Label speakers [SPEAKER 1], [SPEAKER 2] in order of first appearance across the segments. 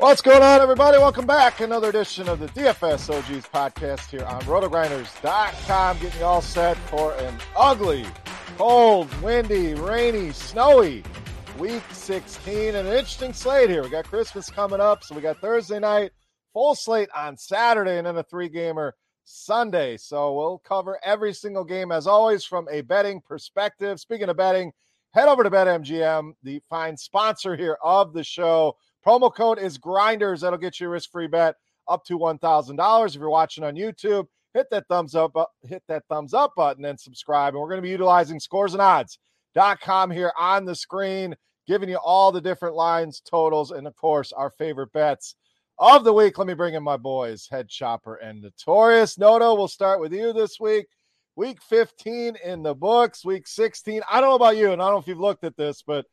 [SPEAKER 1] What's going on, everybody? Welcome back. Another edition of the DFS OGs podcast here on rotogrinders.com. Getting you all set for an ugly, cold, windy, rainy, snowy week 16. And an interesting slate here. We got Christmas coming up, so we got Thursday night, full slate on Saturday, and then a three gamer Sunday. So we'll cover every single game, as always, from a betting perspective. Speaking of betting, head over to BetMGM, the fine sponsor here of the show. Promo code is grinders. That'll get you a risk free bet up to $1,000. If you're watching on YouTube, hit that thumbs up, uh, hit that thumbs up button and subscribe. And we're going to be utilizing scores and odds.com here on the screen, giving you all the different lines, totals, and of course, our favorite bets of the week. Let me bring in my boys, Head Chopper and Notorious. Noto, we'll start with you this week. Week 15 in the books, week 16. I don't know about you, and I don't know if you've looked at this, but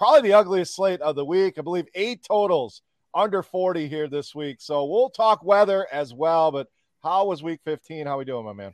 [SPEAKER 1] probably the ugliest slate of the week. I believe eight totals under 40 here this week. So we'll talk weather as well. But how was week 15? How are we doing, my man?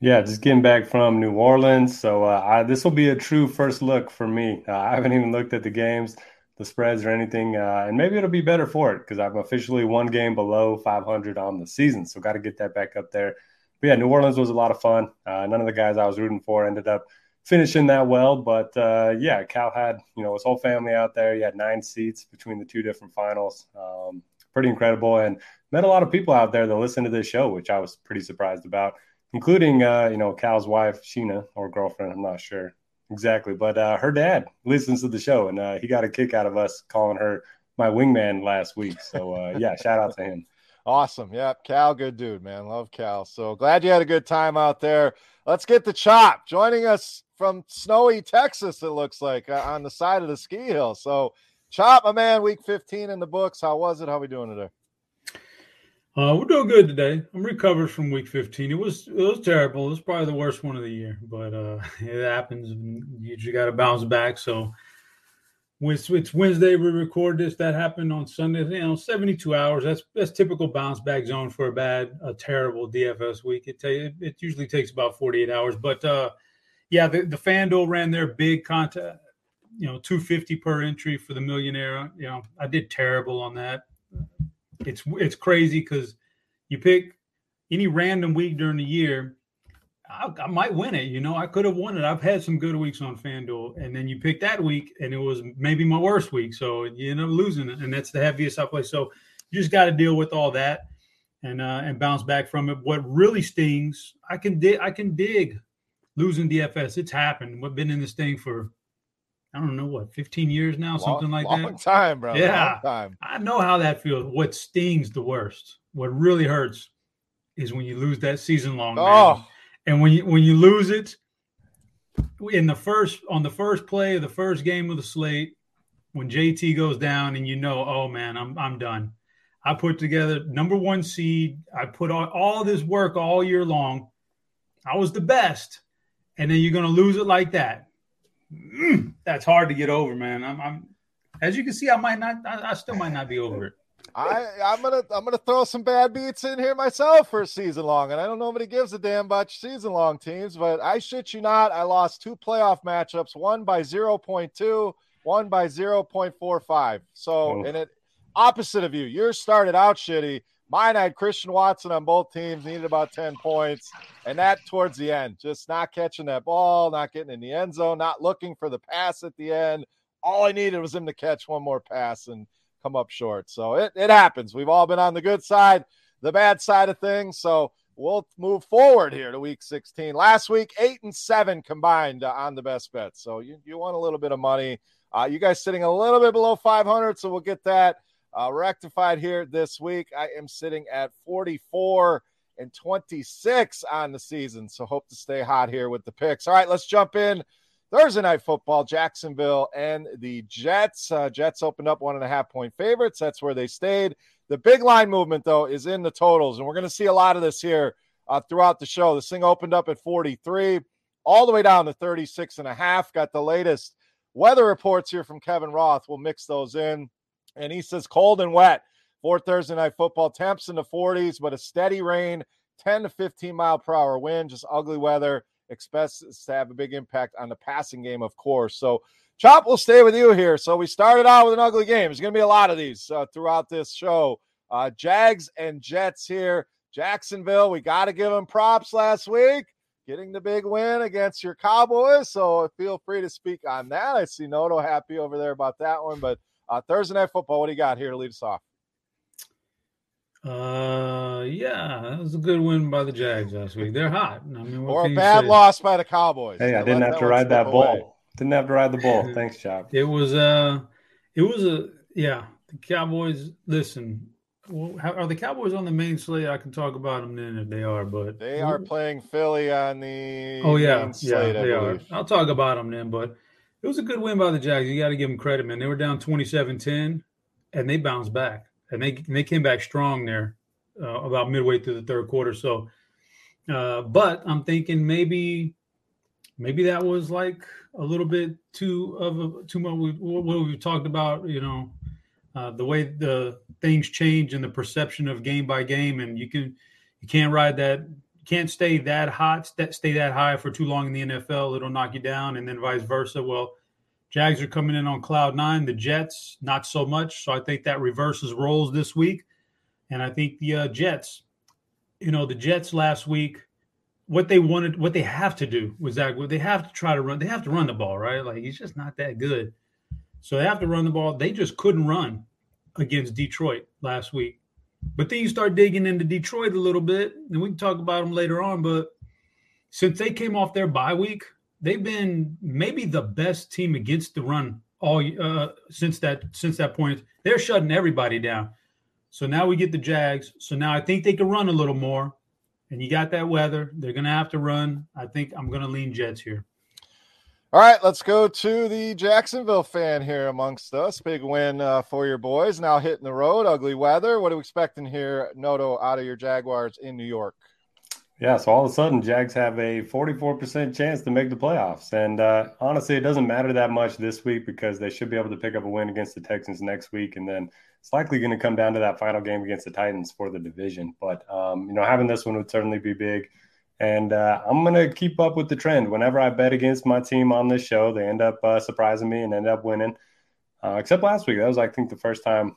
[SPEAKER 2] Yeah, just getting back from New Orleans. So uh, this will be a true first look for me. Uh, I haven't even looked at the games, the spreads, or anything. Uh, and maybe it'll be better for it because I'm officially one game below 500 on the season. So got to get that back up there. But yeah, New Orleans was a lot of fun. Uh, none of the guys I was rooting for ended up – finishing that well. But uh, yeah, Cal had you know his whole family out there. He had nine seats between the two different finals. Um, pretty incredible, and met a lot of people out there that listened to this show, which I was pretty surprised about, including uh, you know Cal's wife Sheena or girlfriend. I'm not sure exactly, but uh, her dad listens to the show, and uh, he got a kick out of us calling her my wingman last week. So uh, yeah, shout out to him.
[SPEAKER 1] Awesome. Yep. Cal, good dude, man. Love Cal. So glad you had a good time out there. Let's get the chop. Joining us from snowy Texas, it looks like, uh, on the side of the ski hill. So, Chop, my man, week 15 in the books. How was it? How we doing today?
[SPEAKER 3] Uh, we're doing good today. I'm recovered from week 15. It was it was terrible. It was probably the worst one of the year, but uh, it happens. You just got to bounce back. So it's, it's Wednesday. We record this. That happened on Sunday. You know, 72 hours. That's that's typical bounce back zone for a bad, a terrible DFS week. It it, it usually takes about 48 hours, but uh, yeah, the, the FanDuel ran their big contest, you know, 250 per entry for the millionaire. You know, I did terrible on that. It's it's crazy because you pick any random week during the year, I, I, might win it. You know, I could have won it. I've had some good weeks on FanDuel, and then you pick that week, and it was maybe my worst week, so you end up losing it, and that's the heaviest I play. So you just got to deal with all that and uh, and bounce back from it. What really stings, I can dig, I can dig losing DFS. It's happened. We've been in this thing for I don't know what, 15 years now, long, something like
[SPEAKER 1] long
[SPEAKER 3] that.
[SPEAKER 1] Long time, bro.
[SPEAKER 3] Yeah.
[SPEAKER 1] Time.
[SPEAKER 3] I know how that feels. What stings the worst, what really hurts is when you lose that season long. Oh. Man. And when you when you lose it in the first on the first play of the first game of the slate, when JT goes down and you know, oh man, I'm I'm done. I put together number one seed. I put on all this work all year long. I was the best, and then you're going to lose it like that. Mm, that's hard to get over, man. I'm, I'm, as you can see, I might not. I, I still might not be over it.
[SPEAKER 1] I I'm gonna I'm gonna throw some bad beats in here myself for season long, and I don't know nobody gives a damn about season long teams, but I shit you not, I lost two playoff matchups, one by 0.2, one by 0.45. So oh. and it opposite of you, yours started out shitty. Mine had Christian Watson on both teams, needed about 10 points, and that towards the end, just not catching that ball, not getting in the end zone, not looking for the pass at the end. All I needed was him to catch one more pass and come up short. So it, it happens. We've all been on the good side, the bad side of things. So we'll move forward here to week 16. Last week, eight and seven combined uh, on the best bets. So you, you want a little bit of money. Uh, you guys sitting a little bit below 500, so we'll get that uh, rectified here this week. I am sitting at 44 and 26 on the season, so hope to stay hot here with the picks. All right, let's jump in Thursday night football, Jacksonville and the Jets. Uh, Jets opened up one and a half point favorites. That's where they stayed. The big line movement, though, is in the totals, and we're going to see a lot of this here uh, throughout the show. This thing opened up at 43, all the way down to 36 and a half. Got the latest weather reports here from Kevin Roth. We'll mix those in. And he says cold and wet for Thursday night football. Temps in the 40s, but a steady rain, 10 to 15 mile per hour wind, just ugly weather expects to have a big impact on the passing game, of course. So, Chop will stay with you here. So, we started out with an ugly game. There's going to be a lot of these uh, throughout this show. Uh, Jags and Jets here. Jacksonville, we got to give them props last week, getting the big win against your Cowboys. So, feel free to speak on that. I see Noto happy over there about that one. But uh, Thursday Night Football, what do you got here to lead us off?
[SPEAKER 3] Uh, yeah, that was a good win by the Jags last week. They're hot. I
[SPEAKER 1] mean, or a bad loss by the Cowboys.
[SPEAKER 2] Hey, I didn't have to ride that bull. Didn't have to ride the bull. Thanks, Chop.
[SPEAKER 3] It was uh, it was a yeah. The Cowboys. Listen, well, how, are the Cowboys on the main slate? I can talk about them then if they are, but
[SPEAKER 1] they are playing Philly on the
[SPEAKER 3] oh yeah slate, yeah they are. I'll talk about them then, but it was a good win by the Jags. You got to give them credit, man. They were down 27-10, and they bounced back and they and they came back strong there uh, about midway through the third quarter. So, uh, but I'm thinking maybe maybe that was like a little bit too of a, too much. What we've talked about, you know, uh, the way the things change and the perception of game by game, and you can you can't ride that. Can't stay that hot, stay that high for too long in the NFL. It'll knock you down, and then vice versa. Well, Jags are coming in on cloud nine. The Jets, not so much. So I think that reverses roles this week. And I think the uh, Jets, you know, the Jets last week, what they wanted, what they have to do was that they have to try to run. They have to run the ball, right? Like he's just not that good. So they have to run the ball. They just couldn't run against Detroit last week. But then you start digging into Detroit a little bit, and we can talk about them later on. But since they came off their bye week, they've been maybe the best team against the run all uh, since that since that point. They're shutting everybody down. So now we get the Jags. So now I think they can run a little more. And you got that weather. They're going to have to run. I think I'm going to lean Jets here.
[SPEAKER 1] All right, let's go to the Jacksonville fan here amongst us. Big win uh, for your boys. Now hitting the road, ugly weather. What are we expecting here, Noto, out of your Jaguars in New York?
[SPEAKER 2] Yeah, so all of a sudden, Jags have a 44% chance to make the playoffs. And uh, honestly, it doesn't matter that much this week because they should be able to pick up a win against the Texans next week. And then it's likely going to come down to that final game against the Titans for the division. But, um, you know, having this one would certainly be big. And uh, I'm going to keep up with the trend. Whenever I bet against my team on this show, they end up uh, surprising me and end up winning. Uh, except last week. That was, I think, the first time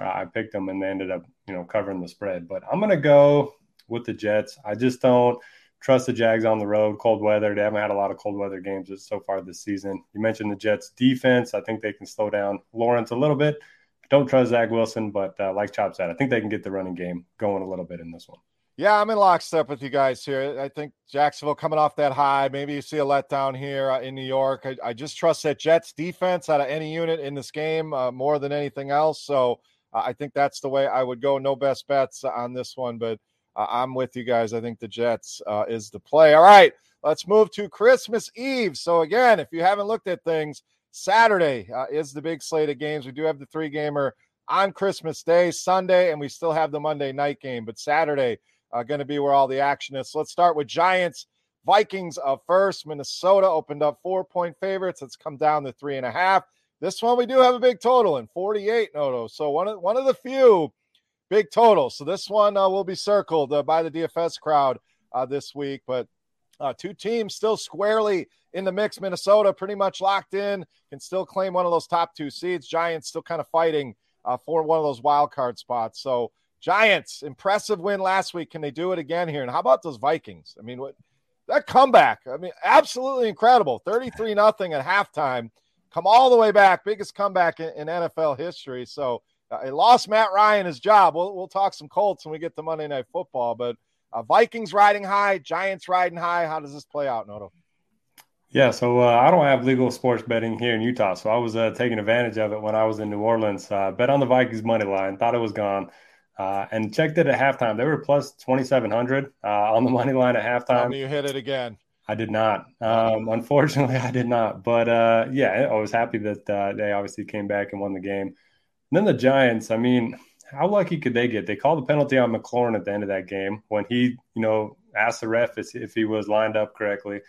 [SPEAKER 2] uh, I picked them and they ended up, you know, covering the spread. But I'm going to go with the Jets. I just don't trust the Jags on the road, cold weather. They haven't had a lot of cold weather games so far this season. You mentioned the Jets defense. I think they can slow down Lawrence a little bit. Don't trust Zach Wilson, but uh, like Chop said, I think they can get the running game going a little bit in this one.
[SPEAKER 1] Yeah, I'm in lockstep with you guys here. I think Jacksonville coming off that high. Maybe you see a letdown here uh, in New York. I, I, just trust that Jets defense out of any unit in this game uh, more than anything else. So uh, I think that's the way I would go. No best bets on this one, but uh, I'm with you guys. I think the Jets uh, is the play. All right, let's move to Christmas Eve. So, again, if you haven't looked at things, Saturday uh, is the big slate of games. We do have the three gamer on Christmas Day, Sunday, and we still have the Monday night game, but Saturday uh, going to be where all the action is. So let's start with Giants. Vikings up first. Minnesota opened up four point favorites. It's come down to three and a half. This one we do have a big total in 48 Noto. So one of one of the few big totals. So this one uh, will be circled uh, by the DFS crowd uh, this week. But uh, two teams still squarely in the mix. Minnesota pretty much locked in, can still claim one of those top two seeds. Giants still kind of fighting uh, for one of those wild card spots. So Giants, impressive win last week. Can they do it again here? And how about those Vikings? I mean, what that comeback? I mean, absolutely incredible. 33 nothing at halftime. Come all the way back. Biggest comeback in, in NFL history. So uh, lost Matt Ryan his job. We'll, we'll talk some Colts when we get to Monday Night Football. But uh, Vikings riding high, Giants riding high. How does this play out, Noto?
[SPEAKER 2] Yeah, so uh, I don't have legal sports betting here in Utah, so I was uh, taking advantage of it when I was in New Orleans. Uh, bet on the Vikings money line, thought it was gone, uh, and checked it at halftime. They were plus twenty seven hundred uh, on the money line at halftime.
[SPEAKER 1] you hit it again.
[SPEAKER 2] I did not. Um, unfortunately, I did not. But uh, yeah, I was happy that they obviously came back and won the game. And then the Giants. I mean, how lucky could they get? They called the penalty on McLaurin at the end of that game when he, you know, asked the ref if he was lined up correctly.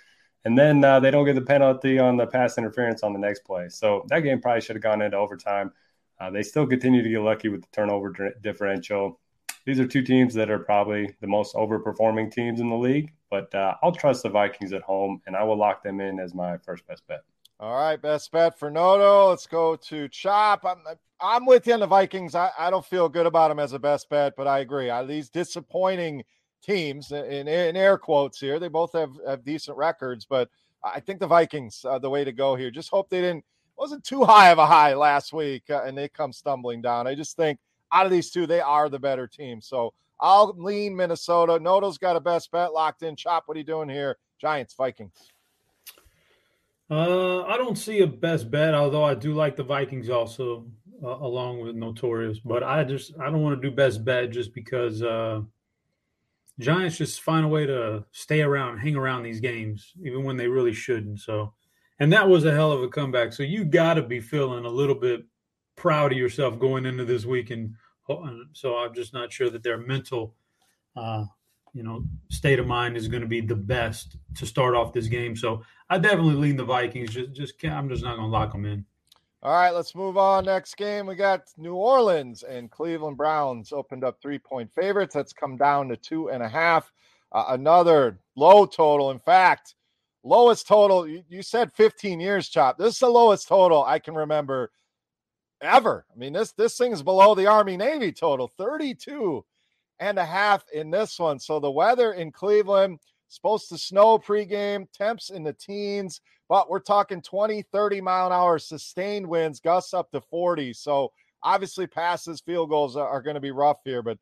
[SPEAKER 2] And then uh, they don't get the penalty on the pass interference on the next play. So that game probably should have gone into overtime. Uh, they still continue to get lucky with the turnover differential. These are two teams that are probably the most overperforming teams in the league, but uh, I'll trust the Vikings at home and I will lock them in as my first best bet.
[SPEAKER 1] All right, best bet for Noto. Let's go to Chop. I'm I'm with you on the Vikings. I, I don't feel good about them as a best bet, but I agree. I, these disappointing teams in, in air quotes here. They both have, have decent records, but I think the Vikings are the way to go here. Just hope they didn't wasn't too high of a high last week uh, and they come stumbling down. I just think out of these two, they are the better team. So I'll lean Minnesota. Noto's got a best bet locked in. Chop, what are you doing here? Giants, Vikings.
[SPEAKER 3] Uh, I don't see a best bet, although I do like the Vikings also, uh, along with Notorious. But I just I don't want to do best bet just because uh, Giants just find a way to stay around, hang around these games, even when they really shouldn't. So, and that was a hell of a comeback. So you got to be feeling a little bit proud of yourself going into this week. And so I'm just not sure that their mental, uh, you know, state of mind is going to be the best to start off this game. So I definitely lean the Vikings. Just, just I'm just not going to lock them in.
[SPEAKER 1] All right, let's move on. Next game, we got New Orleans and Cleveland Browns opened up three point favorites. That's come down to two and a half. Uh, another low total. In fact, lowest total. You, said 15 years, Chop. This is the lowest total I can remember ever. I mean, this this thing is below the Army Navy total, 32 and a half in this one. So the weather in Cleveland supposed to snow pregame, temps in the teens but we're talking 20, 30 mile an hour sustained winds, gusts up to 40. So obviously passes, field goals are, are going to be rough here, but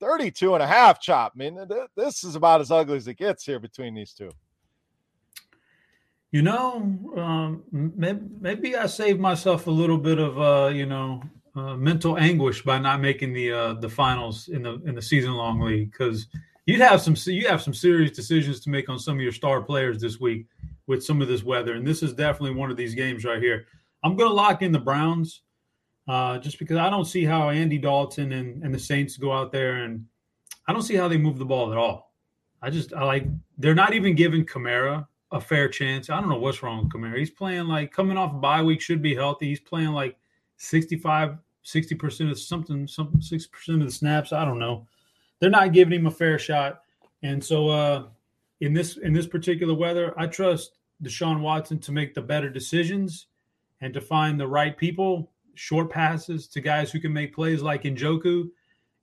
[SPEAKER 1] 32 and a half chop. I mean, th- this is about as ugly as it gets here between these two.
[SPEAKER 3] You know, um, maybe, maybe, I saved myself a little bit of, uh, you know, uh, mental anguish by not making the uh, the finals in the in the season long league because you'd have some you have some serious decisions to make on some of your star players this week with some of this weather. And this is definitely one of these games right here. I'm going to lock in the Browns uh, just because I don't see how Andy Dalton and, and the Saints go out there and I don't see how they move the ball at all. I just, I like, they're not even giving Kamara a fair chance. I don't know what's wrong with Kamara. He's playing like coming off bye week, should be healthy. He's playing like 65, 60% of something, something, 6% of the snaps. I don't know. They're not giving him a fair shot. And so, uh, in this in this particular weather, I trust Deshaun Watson to make the better decisions and to find the right people, short passes to guys who can make plays like Njoku.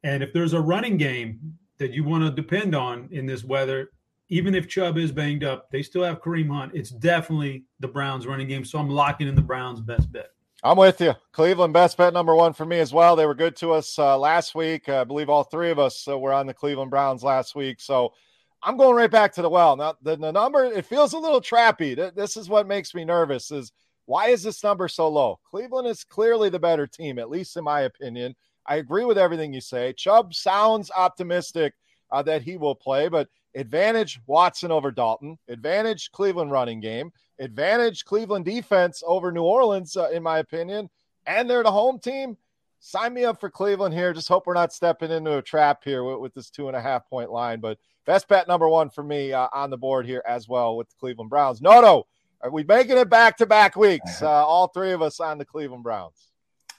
[SPEAKER 3] And if there's a running game that you want to depend on in this weather, even if Chubb is banged up, they still have Kareem Hunt. It's definitely the Browns running game. So I'm locking in the Browns best bet.
[SPEAKER 1] I'm with you. Cleveland best bet number one for me as well. They were good to us uh, last week. I believe all three of us uh, were on the Cleveland Browns last week. So I'm going right back to the well. Now, the, the number, it feels a little trappy. This is what makes me nervous is why is this number so low? Cleveland is clearly the better team, at least in my opinion. I agree with everything you say. Chubb sounds optimistic uh, that he will play, but advantage Watson over Dalton, advantage Cleveland running game, advantage Cleveland defense over New Orleans, uh, in my opinion, and they're the home team. sign me up for Cleveland here. Just hope we're not stepping into a trap here with, with this two and a half point line. But best bet number one for me uh, on the board here as well with the Cleveland Browns. No, no, are we making it back to back weeks? Uh, all three of us on the Cleveland Browns.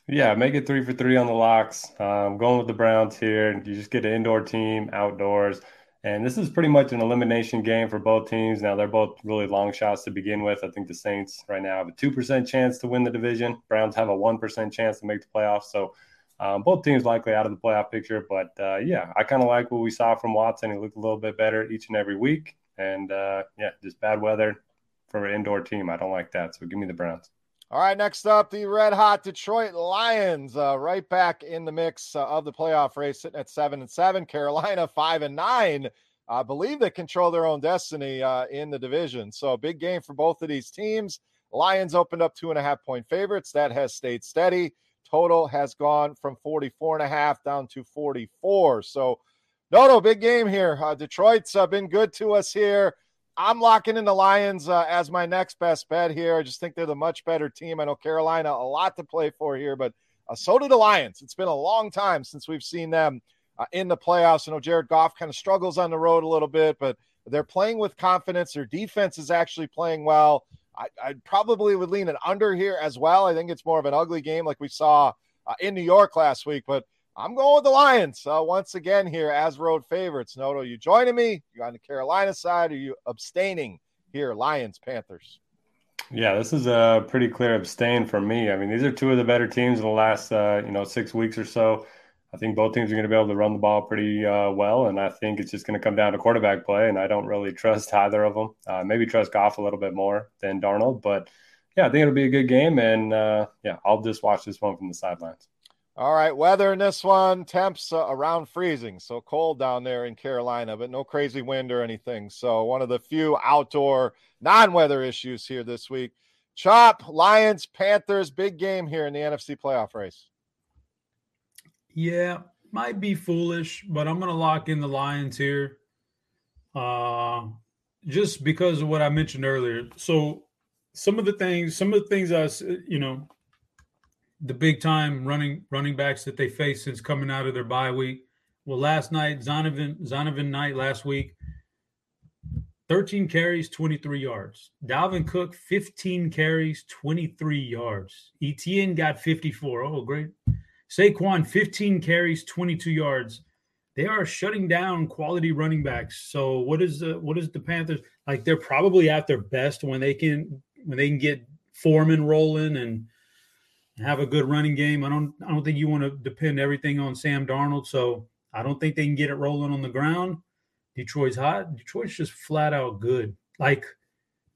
[SPEAKER 2] Yeah, make it three for three on the locks. I'm um, going with the Browns here. You just get an indoor team, outdoors. And this is pretty much an elimination game for both teams. Now, they're both really long shots to begin with. I think the Saints right now have a 2% chance to win the division. Browns have a 1% chance to make the playoffs. So, um, both teams likely out of the playoff picture. But uh, yeah, I kind of like what we saw from Watson. He looked a little bit better each and every week. And uh, yeah, just bad weather for an indoor team. I don't like that. So, give me the Browns.
[SPEAKER 1] All right, next up, the red hot Detroit Lions, uh, right back in the mix uh, of the playoff race, sitting at seven and seven. Carolina five and nine. I believe they control their own destiny uh, in the division. So big game for both of these teams. Lions opened up two and a half point favorites. That has stayed steady. Total has gone from 44 and a half down to 44. So, no, no, big game here. Uh, Detroit's uh, been good to us here. I'm locking in the Lions uh, as my next best bet here. I just think they're the much better team. I know Carolina a lot to play for here, but uh, so do the Lions. It's been a long time since we've seen them uh, in the playoffs. I know Jared Goff kind of struggles on the road a little bit, but they're playing with confidence. Their defense is actually playing well. I, I probably would lean an under here as well. I think it's more of an ugly game like we saw uh, in New York last week, but I'm going with the Lions uh, once again here as road favorites. Noto, you joining me? You on the Carolina side? Are you abstaining here? Lions, Panthers.
[SPEAKER 2] Yeah, this is a pretty clear abstain for me. I mean, these are two of the better teams in the last uh, you know six weeks or so. I think both teams are going to be able to run the ball pretty uh, well, and I think it's just going to come down to quarterback play. And I don't really trust either of them. Uh, maybe trust Goff a little bit more than Darnold, but yeah, I think it'll be a good game. And uh, yeah, I'll just watch this one from the sidelines.
[SPEAKER 1] All right, weather in this one, temps uh, around freezing, so cold down there in Carolina, but no crazy wind or anything. So one of the few outdoor non-weather issues here this week. Chop, Lions, Panthers, big game here in the NFC playoff race.
[SPEAKER 3] Yeah, might be foolish, but I'm going to lock in the Lions here. Uh, just because of what I mentioned earlier. So some of the things, some of the things I, you know, the big time running running backs that they faced since coming out of their bye week. Well, last night, Zonovan Zonovan Knight last week, 13 carries, 23 yards. Dalvin Cook, 15 carries, 23 yards. Etienne got 54. Oh, great. Saquon, 15 carries, 22 yards. They are shutting down quality running backs. So what is the what is the Panthers like? They're probably at their best when they can when they can get Foreman rolling and have a good running game. I don't I don't think you want to depend everything on Sam Darnold. So I don't think they can get it rolling on the ground. Detroit's hot. Detroit's just flat out good. Like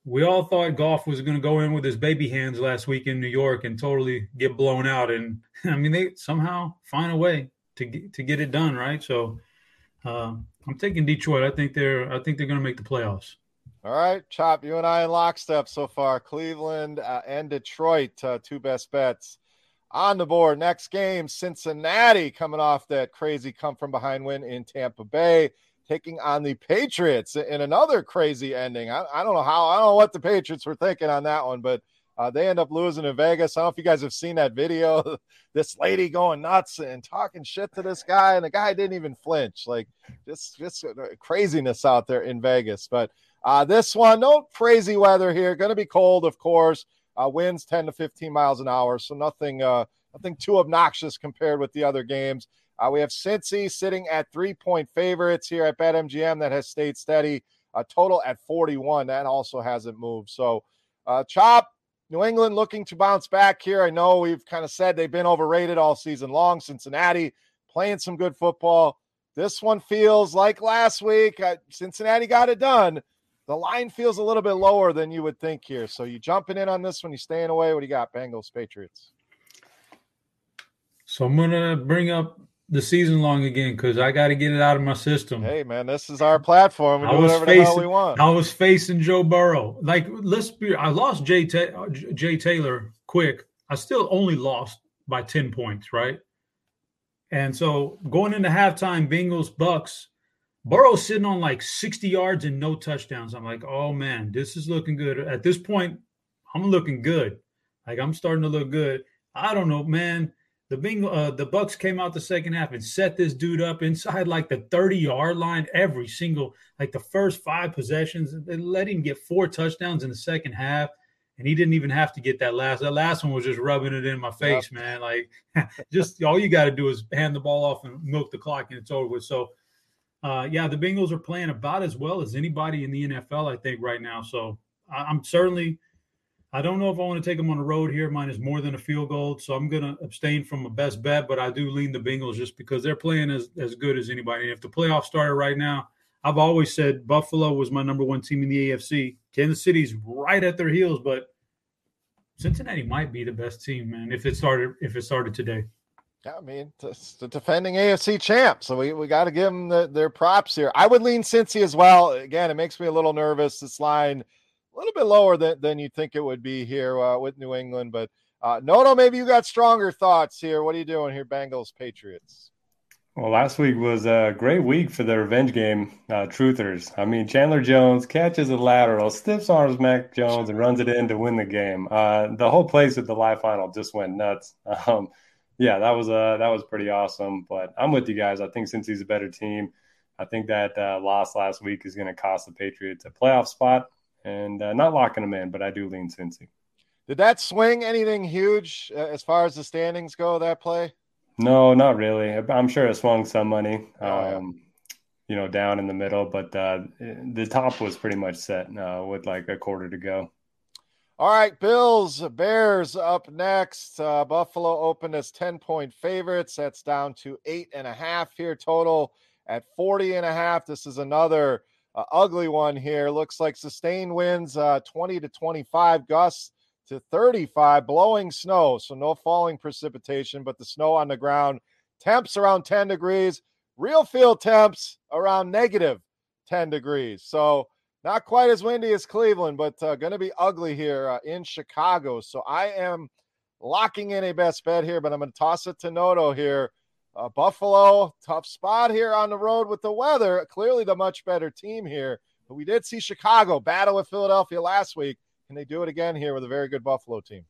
[SPEAKER 3] we all thought Goff was going to go in with his baby hands last week in New York and totally get blown out. And I mean, they somehow find a way to get, to get it done, right? So uh, I'm taking Detroit. I think they're I think they're going to make the playoffs.
[SPEAKER 1] All right, Chop, you and I in lockstep so far. Cleveland uh, and Detroit, uh, two best bets on the board. Next game, Cincinnati coming off that crazy come from behind win in Tampa Bay, taking on the Patriots in another crazy ending. I, I don't know how, I don't know what the Patriots were thinking on that one, but uh, they end up losing in Vegas. I don't know if you guys have seen that video. this lady going nuts and talking shit to this guy, and the guy didn't even flinch. Like just just craziness out there in Vegas. But uh, this one, no crazy weather here. Going to be cold, of course. Uh, winds 10 to 15 miles an hour, so nothing uh, nothing too obnoxious compared with the other games. Uh, we have Cincy sitting at three point favorites here at BetMGM that has stayed steady. A total at 41. That also hasn't moved. So, uh, Chop, New England looking to bounce back here. I know we've kind of said they've been overrated all season long. Cincinnati playing some good football. This one feels like last week. Uh, Cincinnati got it done the line feels a little bit lower than you would think here. So you jumping in on this one? You staying away? What do you got? Bengals, Patriots.
[SPEAKER 3] So I'm gonna bring up the season long again because I got to get it out of my system.
[SPEAKER 1] Hey man, this is our platform. We do whatever facing, the hell we want.
[SPEAKER 3] I was facing Joe Burrow. Like let's be. I lost Jay Ta- uh, Jay Taylor quick. I still only lost by ten points, right? And so going into halftime, Bengals Bucks. Burrow's sitting on like 60 yards and no touchdowns. I'm like, oh man, this is looking good. At this point, I'm looking good. Like I'm starting to look good. I don't know, man. The Bing, uh, the Bucks came out the second half and set this dude up inside like the 30 yard line every single, like the first five possessions. They let him get four touchdowns in the second half, and he didn't even have to get that last. That last one was just rubbing it in my face, yep. man. Like, just all you got to do is hand the ball off and milk the clock, and it's over with. So, uh, yeah, the Bengals are playing about as well as anybody in the NFL, I think, right now. So, I, I'm certainly I don't know if I want to take them on the road here. Mine is more than a field goal, so I'm going to abstain from a best bet, but I do lean the Bengals just because they're playing as, as good as anybody. And if the playoffs started right now, I've always said Buffalo was my number one team in the AFC. Kansas City's right at their heels, but Cincinnati might be the best team, man. If it started, if it started today.
[SPEAKER 1] Yeah, I mean, it's the defending AFC champ, so we, we got to give them the, their props here. I would lean Cincy as well. Again, it makes me a little nervous. This line – a little bit lower than, than you think it would be here uh, with New England. But uh, Noto, maybe you got stronger thoughts here. What are you doing here, Bengals Patriots?
[SPEAKER 2] Well, last week was a great week for the revenge game uh, truthers. I mean, Chandler Jones catches a lateral, stiffs arms Mac Jones, and runs it in to win the game. Uh, the whole place at the live final just went nuts. Um, yeah, that was uh, that was pretty awesome. But I'm with you guys. I think Cincy's a better team, I think that uh, loss last week is going to cost the Patriots a playoff spot and uh, not locking them in, but I do lean Cincy.
[SPEAKER 1] Did that swing anything huge uh, as far as the standings go? That play?
[SPEAKER 2] No, not really. I'm sure it swung some money, oh, um, you know, down in the middle, but uh, the top was pretty much set uh, with like a quarter to go.
[SPEAKER 1] All right, Bills, Bears up next. Uh, Buffalo opened as 10 point favorites. That's down to eight and a half here total at 40 and a half. This is another uh, ugly one here. Looks like sustained winds uh, 20 to 25, gusts to 35, blowing snow. So no falling precipitation, but the snow on the ground. Temps around 10 degrees. Real field temps around negative 10 degrees. So not quite as windy as Cleveland, but uh, going to be ugly here uh, in Chicago. So I am locking in a best bet here, but I'm going to toss it to Noto here uh, Buffalo, tough spot here on the road with the weather. Clearly, the much better team here. But we did see Chicago battle with Philadelphia last week. Can they do it again here with a very good Buffalo team?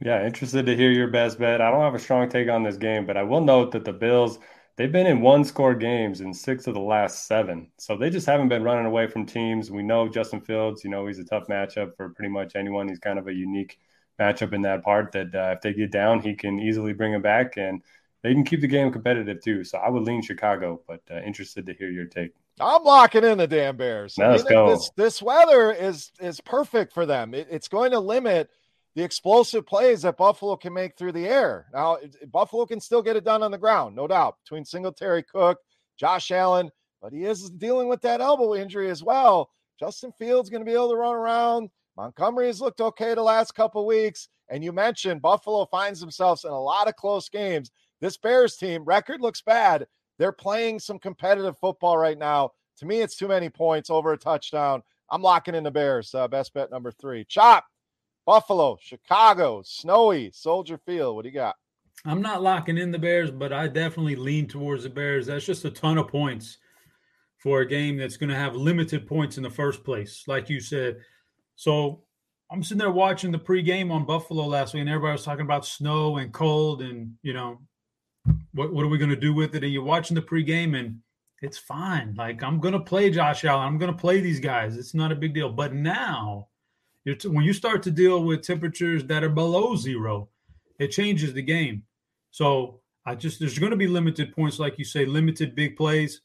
[SPEAKER 2] Yeah, interested to hear your best bet. I don't have a strong take on this game, but I will note that the Bills, they've been in one score games in six of the last seven. So they just haven't been running away from teams. We know Justin Fields, you know, he's a tough matchup for pretty much anyone. He's kind of a unique matchup in that part that uh, if they get down, he can easily bring them back. And they can keep the game competitive too. So I would lean Chicago, but uh, interested to hear your take.
[SPEAKER 1] I'm locking in the damn Bears.
[SPEAKER 2] Let's go.
[SPEAKER 1] This, this, weather is is perfect for them. It, it's going to limit the explosive plays that Buffalo can make through the air. Now, Buffalo can still get it done on the ground, no doubt, between Singletary, Cook, Josh Allen, but he is dealing with that elbow injury as well. Justin Fields going to be able to run around. Montgomery has looked okay the last couple weeks. And you mentioned Buffalo finds themselves in a lot of close games. This Bears team record looks bad. They're playing some competitive football right now. To me, it's too many points over a touchdown. I'm locking in the Bears. Uh, best bet number three. Chop, Buffalo, Chicago, snowy, Soldier Field. What do you got?
[SPEAKER 3] I'm not locking in the Bears, but I definitely lean towards the Bears. That's just a ton of points for a game that's going to have limited points in the first place, like you said. So I'm sitting there watching the pregame on Buffalo last week, and everybody was talking about snow and cold, and you know, what, what are we going to do with it? And you're watching the pregame and it's fine. Like I'm going to play Josh Allen. I'm going to play these guys. It's not a big deal. But now, t- when you start to deal with temperatures that are below zero, it changes the game. So I just there's going to be limited points, like you say, limited big plays.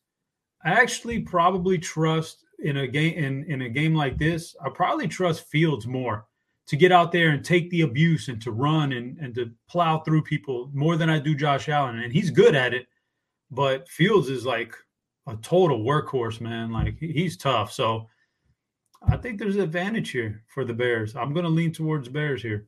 [SPEAKER 3] I actually probably trust in a game in, in a game like this. I probably trust Fields more to get out there and take the abuse and to run and, and to plow through people more than I do Josh Allen. And he's good at it, but Fields is like a total workhorse, man. Like he's tough. So I think there's an advantage here for the Bears. I'm going to lean towards Bears here.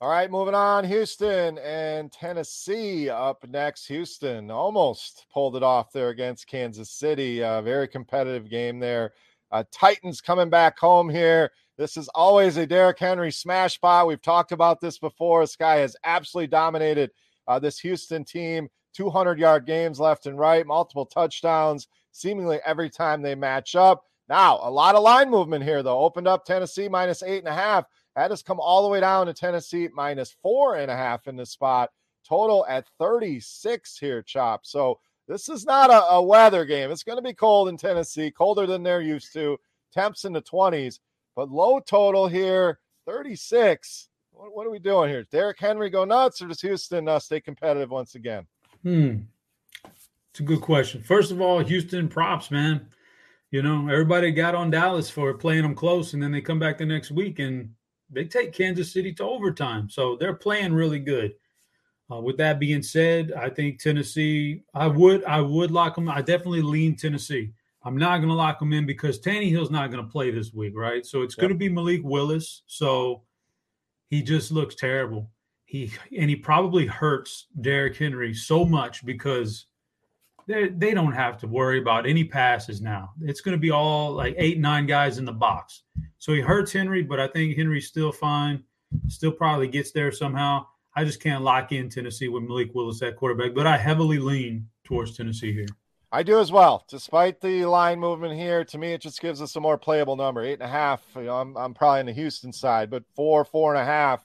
[SPEAKER 1] All right, moving on. Houston and Tennessee up next. Houston almost pulled it off there against Kansas City. A very competitive game there. Uh, Titans coming back home here. This is always a Derrick Henry smash spot. We've talked about this before. This guy has absolutely dominated uh, this Houston team. 200 yard games left and right, multiple touchdowns, seemingly every time they match up. Now, a lot of line movement here, though. Opened up Tennessee minus eight and a half. That has come all the way down to Tennessee minus four and a half in this spot. total at 36 here, Chop. So this is not a, a weather game. It's going to be cold in Tennessee, colder than they're used to. Temps in the 20s, but low total here, 36. What, what are we doing here? Derrick Henry go nuts, or does Houston uh, stay competitive once again?
[SPEAKER 3] Hmm. It's a good question. First of all, Houston props, man. You know, everybody got on Dallas for playing them close, and then they come back the next week and they take Kansas City to overtime. So they're playing really good. Uh, with that being said, I think Tennessee. I would I would lock them. I definitely lean Tennessee. I'm not going to lock them in because Tannehill's not going to play this week, right? So it's yep. going to be Malik Willis. So he just looks terrible. He and he probably hurts Derrick Henry so much because they they don't have to worry about any passes now. It's going to be all like eight nine guys in the box. So he hurts Henry, but I think Henry's still fine. Still probably gets there somehow. I just can't lock in Tennessee with Malik Willis at quarterback, but I heavily lean towards Tennessee here.
[SPEAKER 1] I do as well. Despite the line movement here, to me, it just gives us a more playable number. Eight and a half. You know, I'm, I'm probably on the Houston side, but four, four and a half.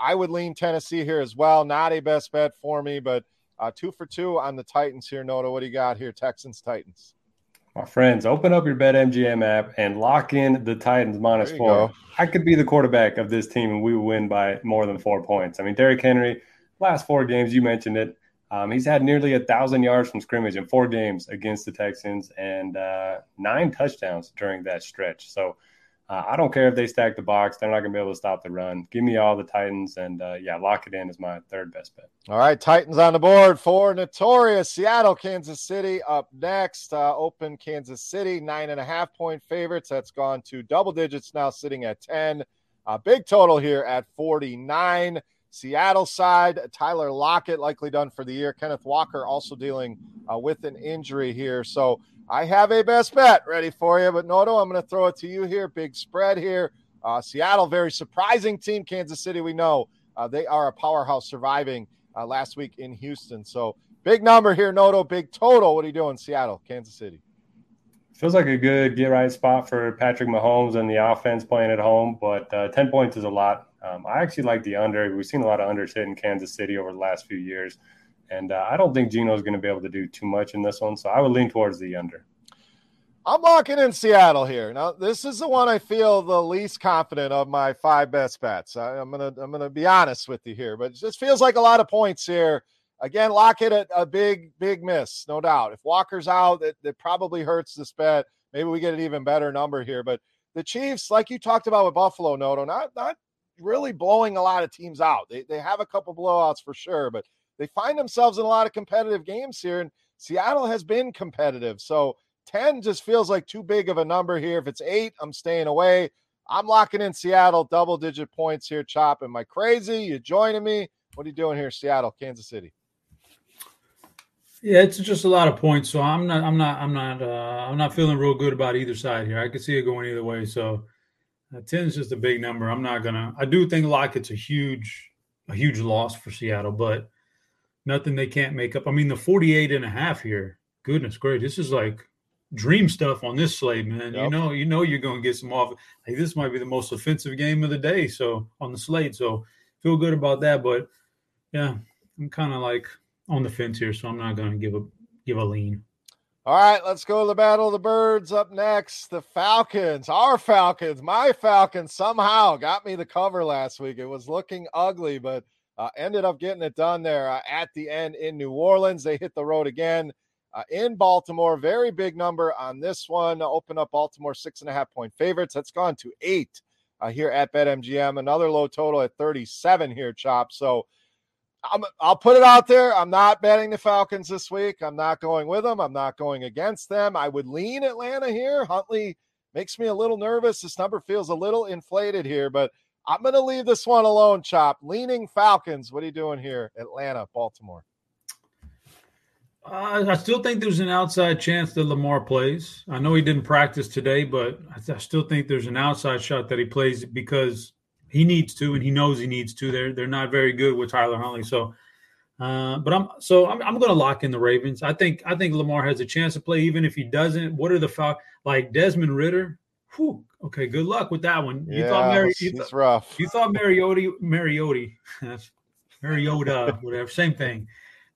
[SPEAKER 1] I would lean Tennessee here as well. Not a best bet for me, but uh, two for two on the Titans here. Noto, what do you got here? Texans, Titans.
[SPEAKER 2] My friends, open up your BetMGM app and lock in the Titans minus four. Go. I could be the quarterback of this team and we win by more than four points. I mean, Derrick Henry, last four games, you mentioned it um, he's had nearly a thousand yards from scrimmage in four games against the Texans and uh, nine touchdowns during that stretch. So uh, I don't care if they stack the box; they're not going to be able to stop the run. Give me all the Titans, and uh, yeah, lock it in as my third best bet.
[SPEAKER 1] All right, Titans on the board for notorious Seattle, Kansas City up next. Uh, open Kansas City nine and a half point favorites. That's gone to double digits now, sitting at ten. big total here at forty nine. Seattle side, Tyler Lockett likely done for the year. Kenneth Walker also dealing uh, with an injury here. So I have a best bet ready for you. But Noto, I'm going to throw it to you here. Big spread here. Uh, Seattle, very surprising team. Kansas City, we know uh, they are a powerhouse surviving uh, last week in Houston. So big number here, Noto. Big total. What are you doing, Seattle, Kansas City?
[SPEAKER 2] Feels like a good get right spot for Patrick Mahomes and the offense playing at home, but uh, 10 points is a lot. Um, I actually like the under. We've seen a lot of unders hit in Kansas City over the last few years. And uh, I don't think Geno is going to be able to do too much in this one. So I would lean towards the under.
[SPEAKER 1] I'm locking in Seattle here. Now, this is the one I feel the least confident of my five best bets. I, am gonna I'm gonna be honest with you here, but it just feels like a lot of points here. Again, Lockett a, a big big miss, no doubt. If Walker's out, it, it probably hurts this bet. Maybe we get an even better number here. But the Chiefs, like you talked about with Buffalo, Noto, not not really blowing a lot of teams out. They, they have a couple blowouts for sure, but they find themselves in a lot of competitive games here. And Seattle has been competitive. So 10 just feels like too big of a number here. If it's eight, I'm staying away. I'm locking in Seattle, double digit points here, Chop. Am I crazy? You joining me? What are you doing here, Seattle, Kansas City?
[SPEAKER 3] Yeah, it's just a lot of points. So I'm not, I'm not, I'm not, uh, I'm not feeling real good about either side here. I could see it going either way. So uh, 10 is just a big number. I'm not gonna. I do think Lockett's a huge, a huge loss for Seattle, but nothing they can't make up. I mean, the 48 and a half here. Goodness great, this is like dream stuff on this slate, man. Yep. You know, you know you're gonna get some off. Like this might be the most offensive game of the day. So on the slate, so feel good about that. But yeah, I'm kind of like on the fence here, so I'm not gonna give a give a lean.
[SPEAKER 1] All right, let's go to the Battle of the Birds. Up next, the Falcons, our Falcons, my Falcons somehow got me the cover last week. It was looking ugly, but uh, ended up getting it done there uh, at the end in New Orleans. They hit the road again uh, in Baltimore. Very big number on this one. Open up Baltimore six and a half point favorites. That's gone to eight uh, here at BetMGM. Another low total at 37 here, Chop. So, I'm, I'll put it out there. I'm not betting the Falcons this week. I'm not going with them. I'm not going against them. I would lean Atlanta here. Huntley makes me a little nervous. This number feels a little inflated here, but I'm going to leave this one alone, Chop. Leaning Falcons. What are you doing here? Atlanta, Baltimore.
[SPEAKER 3] Uh, I still think there's an outside chance that Lamar plays. I know he didn't practice today, but I, I still think there's an outside shot that he plays because he needs to, and he knows he needs to. They're they're not very good with Tyler Huntley. So, uh, but I'm so I'm, I'm going to lock in the Ravens. I think I think Lamar has a chance to play, even if he doesn't. What are the Fal- like Desmond Ridder? Whew, okay, good luck with that one.
[SPEAKER 1] You yeah, thought Mary, you
[SPEAKER 3] thought,
[SPEAKER 1] rough.
[SPEAKER 3] You thought Mariota Mariota Mariota, whatever, same thing.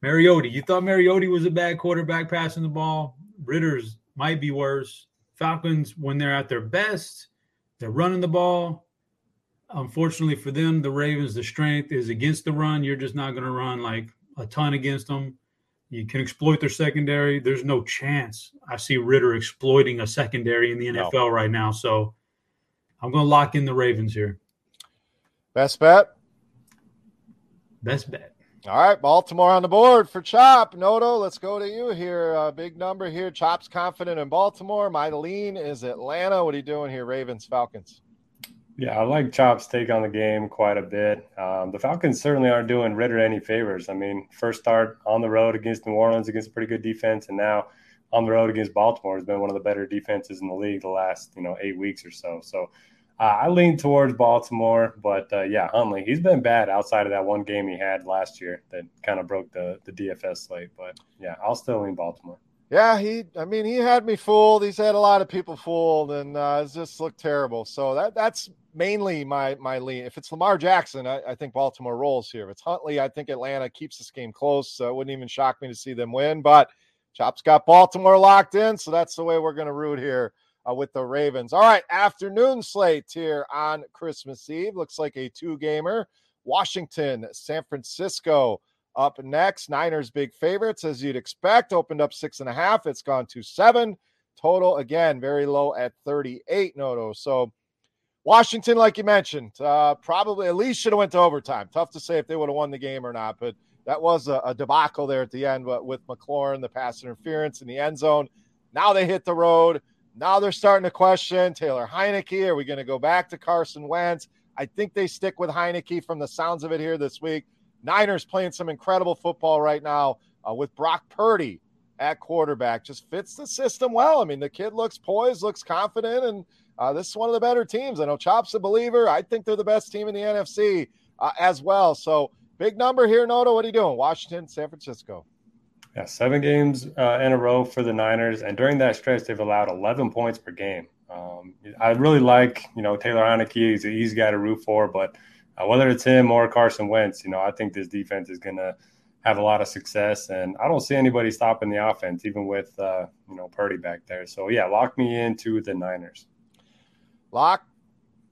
[SPEAKER 3] Mariota, you thought Mariota was a bad quarterback passing the ball. Ridder's might be worse. Falcons, when they're at their best, they're running the ball. Unfortunately for them, the Ravens, the strength is against the run. You're just not going to run like a ton against them. You can exploit their secondary. There's no chance I see Ridder exploiting a secondary in the NFL no. right now. So I'm going to lock in the Ravens here.
[SPEAKER 1] Best bet?
[SPEAKER 3] Best bet.
[SPEAKER 1] All right, Baltimore on the board for Chop. Noto, let's go to you here. Uh, big number here. Chop's confident in Baltimore. My lean is Atlanta. What are you doing here, Ravens, Falcons?
[SPEAKER 2] Yeah, I like Chop's take on the game quite a bit. Um, the Falcons certainly aren't doing Ridder any favors. I mean, first start on the road against New Orleans against a pretty good defense, and now on the road against Baltimore has been one of the better defenses in the league the last you know eight weeks or so. So uh, I lean towards Baltimore, but uh, yeah, Huntley he's been bad outside of that one game he had last year that kind of broke the the DFS slate. But yeah, I'll still lean Baltimore.
[SPEAKER 1] Yeah, he. I mean, he had me fooled. He's had a lot of people fooled, and uh, it just looked terrible. So that that's mainly my my lean. If it's Lamar Jackson, I, I, think Baltimore rolls here. If it's Huntley, I think Atlanta keeps this game close. So it wouldn't even shock me to see them win. But Chop's got Baltimore locked in, so that's the way we're going to root here uh, with the Ravens. All right, afternoon slate here on Christmas Eve looks like a two gamer. Washington, San Francisco. Up next, Niners big favorites as you'd expect. Opened up six and a half. It's gone to seven. Total again very low at 38. Noto. So Washington, like you mentioned, uh, probably at least should have went to overtime. Tough to say if they would have won the game or not, but that was a, a debacle there at the end with McLaurin, the pass interference in the end zone. Now they hit the road. Now they're starting to question Taylor Heinicke. Are we going to go back to Carson Wentz? I think they stick with Heinicke from the sounds of it here this week. Niners playing some incredible football right now uh, with Brock Purdy at quarterback. Just fits the system well. I mean, the kid looks poised, looks confident, and uh, this is one of the better teams. I know Chop's a believer. I think they're the best team in the NFC uh, as well. So big number here, Noto. What are you doing? Washington, San Francisco.
[SPEAKER 2] Yeah, seven games uh, in a row for the Niners, and during that stretch, they've allowed 11 points per game. Um, I really like, you know, Taylor Heinicke. He's easy guy to root for, but uh, whether it's him or Carson Wentz, you know, I think this defense is going to have a lot of success, and I don't see anybody stopping the offense, even with uh, you know Purdy back there. So yeah, lock me into the Niners.
[SPEAKER 1] Lock.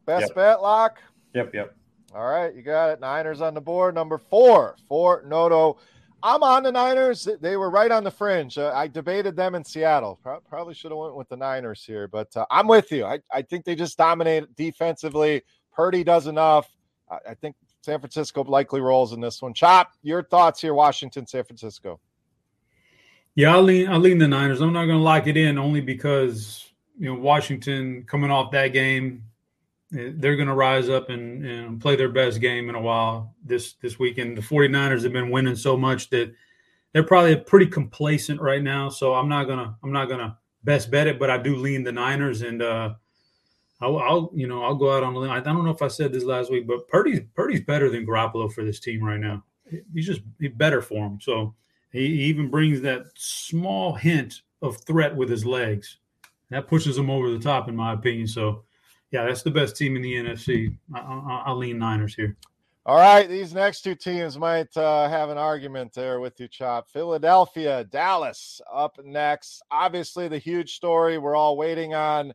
[SPEAKER 1] Best yep. bet, lock.
[SPEAKER 2] Yep, yep.
[SPEAKER 1] All right, you got it. Niners on the board. Number four for Noto. I'm on the Niners. They were right on the fringe. Uh, I debated them in Seattle. Pro- probably should have went with the Niners here, but uh, I'm with you. I, I think they just dominate defensively. Purdy does enough. I, I think San Francisco likely rolls in this one. Chop, your thoughts here, Washington, San Francisco.
[SPEAKER 3] Yeah, I'll lean. I'll lean the Niners. I'm not going to lock it in only because you know Washington coming off that game, eh, they're going to rise up and, and play their best game in a while this this weekend. The 49ers have been winning so much that they're probably pretty complacent right now. So I'm not gonna I'm not gonna best bet it, but I do lean the Niners and uh, I'll, I'll you know I'll go out on a limb. I don't know if I said this last week, but Purdy's Purdy's better than Garoppolo for this team right now. He's just he's better for him. So he, even brings that small hint of threat with his legs that pushes them over the top, in my opinion. So, yeah, that's the best team in the NFC. I, will lean Niners here.
[SPEAKER 1] All right, these next two teams might uh, have an argument there with you, Chop. Philadelphia, Dallas up next. Obviously, the huge story we're all waiting on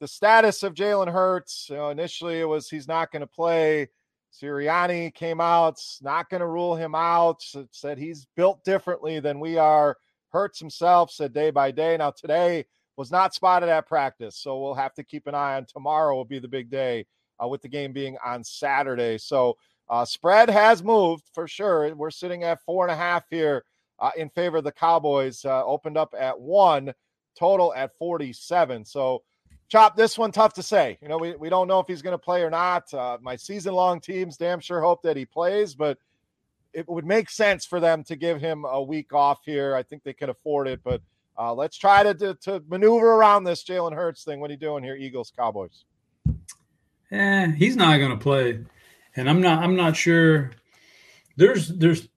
[SPEAKER 1] the status of Jalen Hurts. You know, initially, it was he's not going to play. Sirianni came out, not going to rule him out. Said he's built differently than we are. Hurts himself said day by day. Now today, was not spotted at practice. So we'll have to keep an eye on tomorrow will be the big day uh, with the game being on Saturday. So uh, spread has moved for sure. We're sitting at four and a half here uh, in favor of the Cowboys. Uh, opened up at one, total at 47. So Chop, this one tough to say. You know, we, we don't know if he's going to play or not. Uh, my season long teams damn sure hope that he plays, but it would make sense for them to give him a week off here. I think they can afford it, but uh, let's try to, to, to maneuver around this Jalen Hurts thing. What are you doing here, Eagles Cowboys?
[SPEAKER 3] Eh, he's not going to play, and I'm not. I'm not sure. There's there's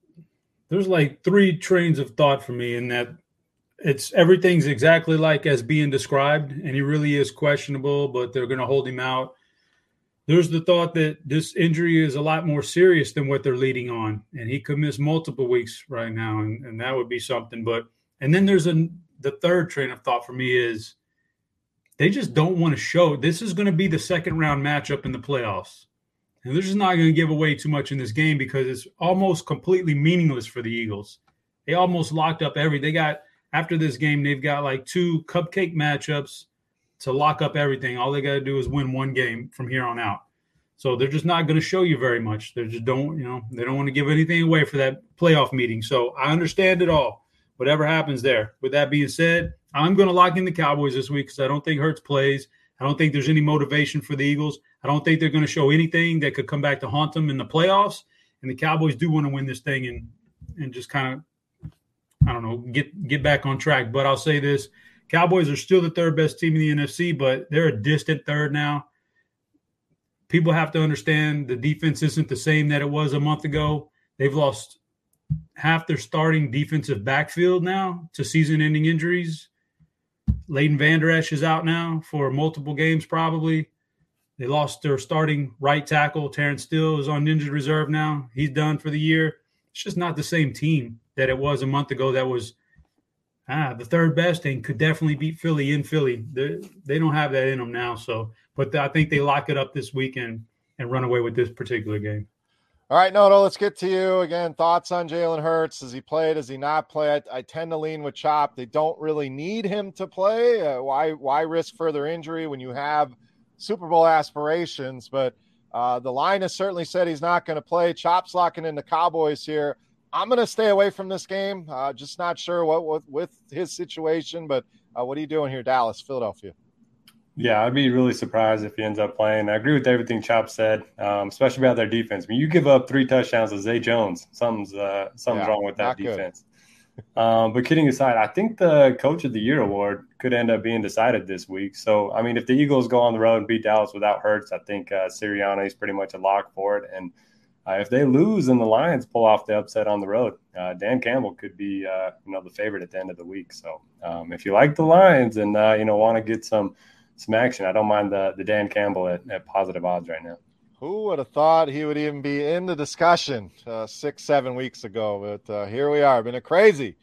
[SPEAKER 3] there's like three trains of thought for me in that it's everything's exactly like as being described, and he really is questionable, but they're going to hold him out. there's the thought that this injury is a lot more serious than what they're leading on, and he could miss multiple weeks right now, and, and that would be something. But and then there's a the third train of thought for me is they just don't want to show this is going to be the second round matchup in the playoffs. And they're just not going to give away too much in this game because it's almost completely meaningless for the Eagles. They almost locked up every. They got after this game, they've got like two cupcake matchups to lock up everything. All they got to do is win one game from here on out. So they're just not going to show you very much. They just don't, you know, they don't want to give anything away for that playoff meeting. So I understand it all. Whatever happens there. With that being said, I'm going to lock in the Cowboys this week because I don't think Hurts plays. I don't think there's any motivation for the Eagles. I don't think they're going to show anything that could come back to haunt them in the playoffs. And the Cowboys do want to win this thing and and just kind of I don't know get get back on track. But I'll say this: Cowboys are still the third best team in the NFC, but they're a distant third now. People have to understand the defense isn't the same that it was a month ago. They've lost half their starting defensive backfield now to season-ending injuries. Leighton Vander Esch is out now for multiple games, probably. They lost their starting right tackle. Terence Steele is on injured reserve now. He's done for the year. It's just not the same team that it was a month ago that was ah, the third best and could definitely beat Philly in Philly. They're, they do not have that in them now. So, but I think they lock it up this weekend and run away with this particular game.
[SPEAKER 1] All right, Noto, let's get to you again. Thoughts on Jalen Hurts? Does he play? Does he not play? I, I, tend to lean with Chop. They don't really need him to play. Uh, why? Why risk further injury when you have Super Bowl aspirations? But uh, the line has certainly said he's not going to play. Chop's locking in the Cowboys here. I'm going to stay away from this game. Uh, just not sure what, what with his situation. But uh, what are you doing here, Dallas, Philadelphia?
[SPEAKER 2] Yeah, I'd be really surprised if he ends up playing. I agree with everything Chop said, um, especially about their defense. I mean, you give up three touchdowns to Zay Jones. Something's uh, something's yeah, wrong with that defense. um, but kidding aside, I think the Coach of the Year award could end up being decided this week. So, I mean, if the Eagles go on the road and beat Dallas without Hurts, I think uh, Sirianni is pretty much a lock for it. And uh, if they lose and the Lions pull off the upset on the road, uh, Dan Campbell could be, uh, you know, the favorite at the end of the week. So, um, if you like the Lions and uh, you know want to get some some action. I don't mind the the Dan Campbell at, at positive odds right now.
[SPEAKER 1] Who would have thought he would even be in the discussion uh, six, seven weeks ago? But uh, here we are. Been a crazy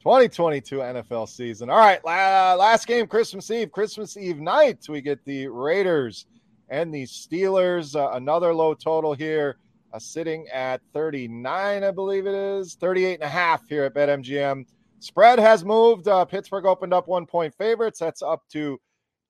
[SPEAKER 1] 2022 NFL season. All right, la- last game, Christmas Eve, Christmas Eve night. We get the Raiders and the Steelers. Another low total here, sitting at 39, I believe it is, 38 and a half here at BetMGM. Spread has moved. Uh, Pittsburgh opened up one point favorites. That's up to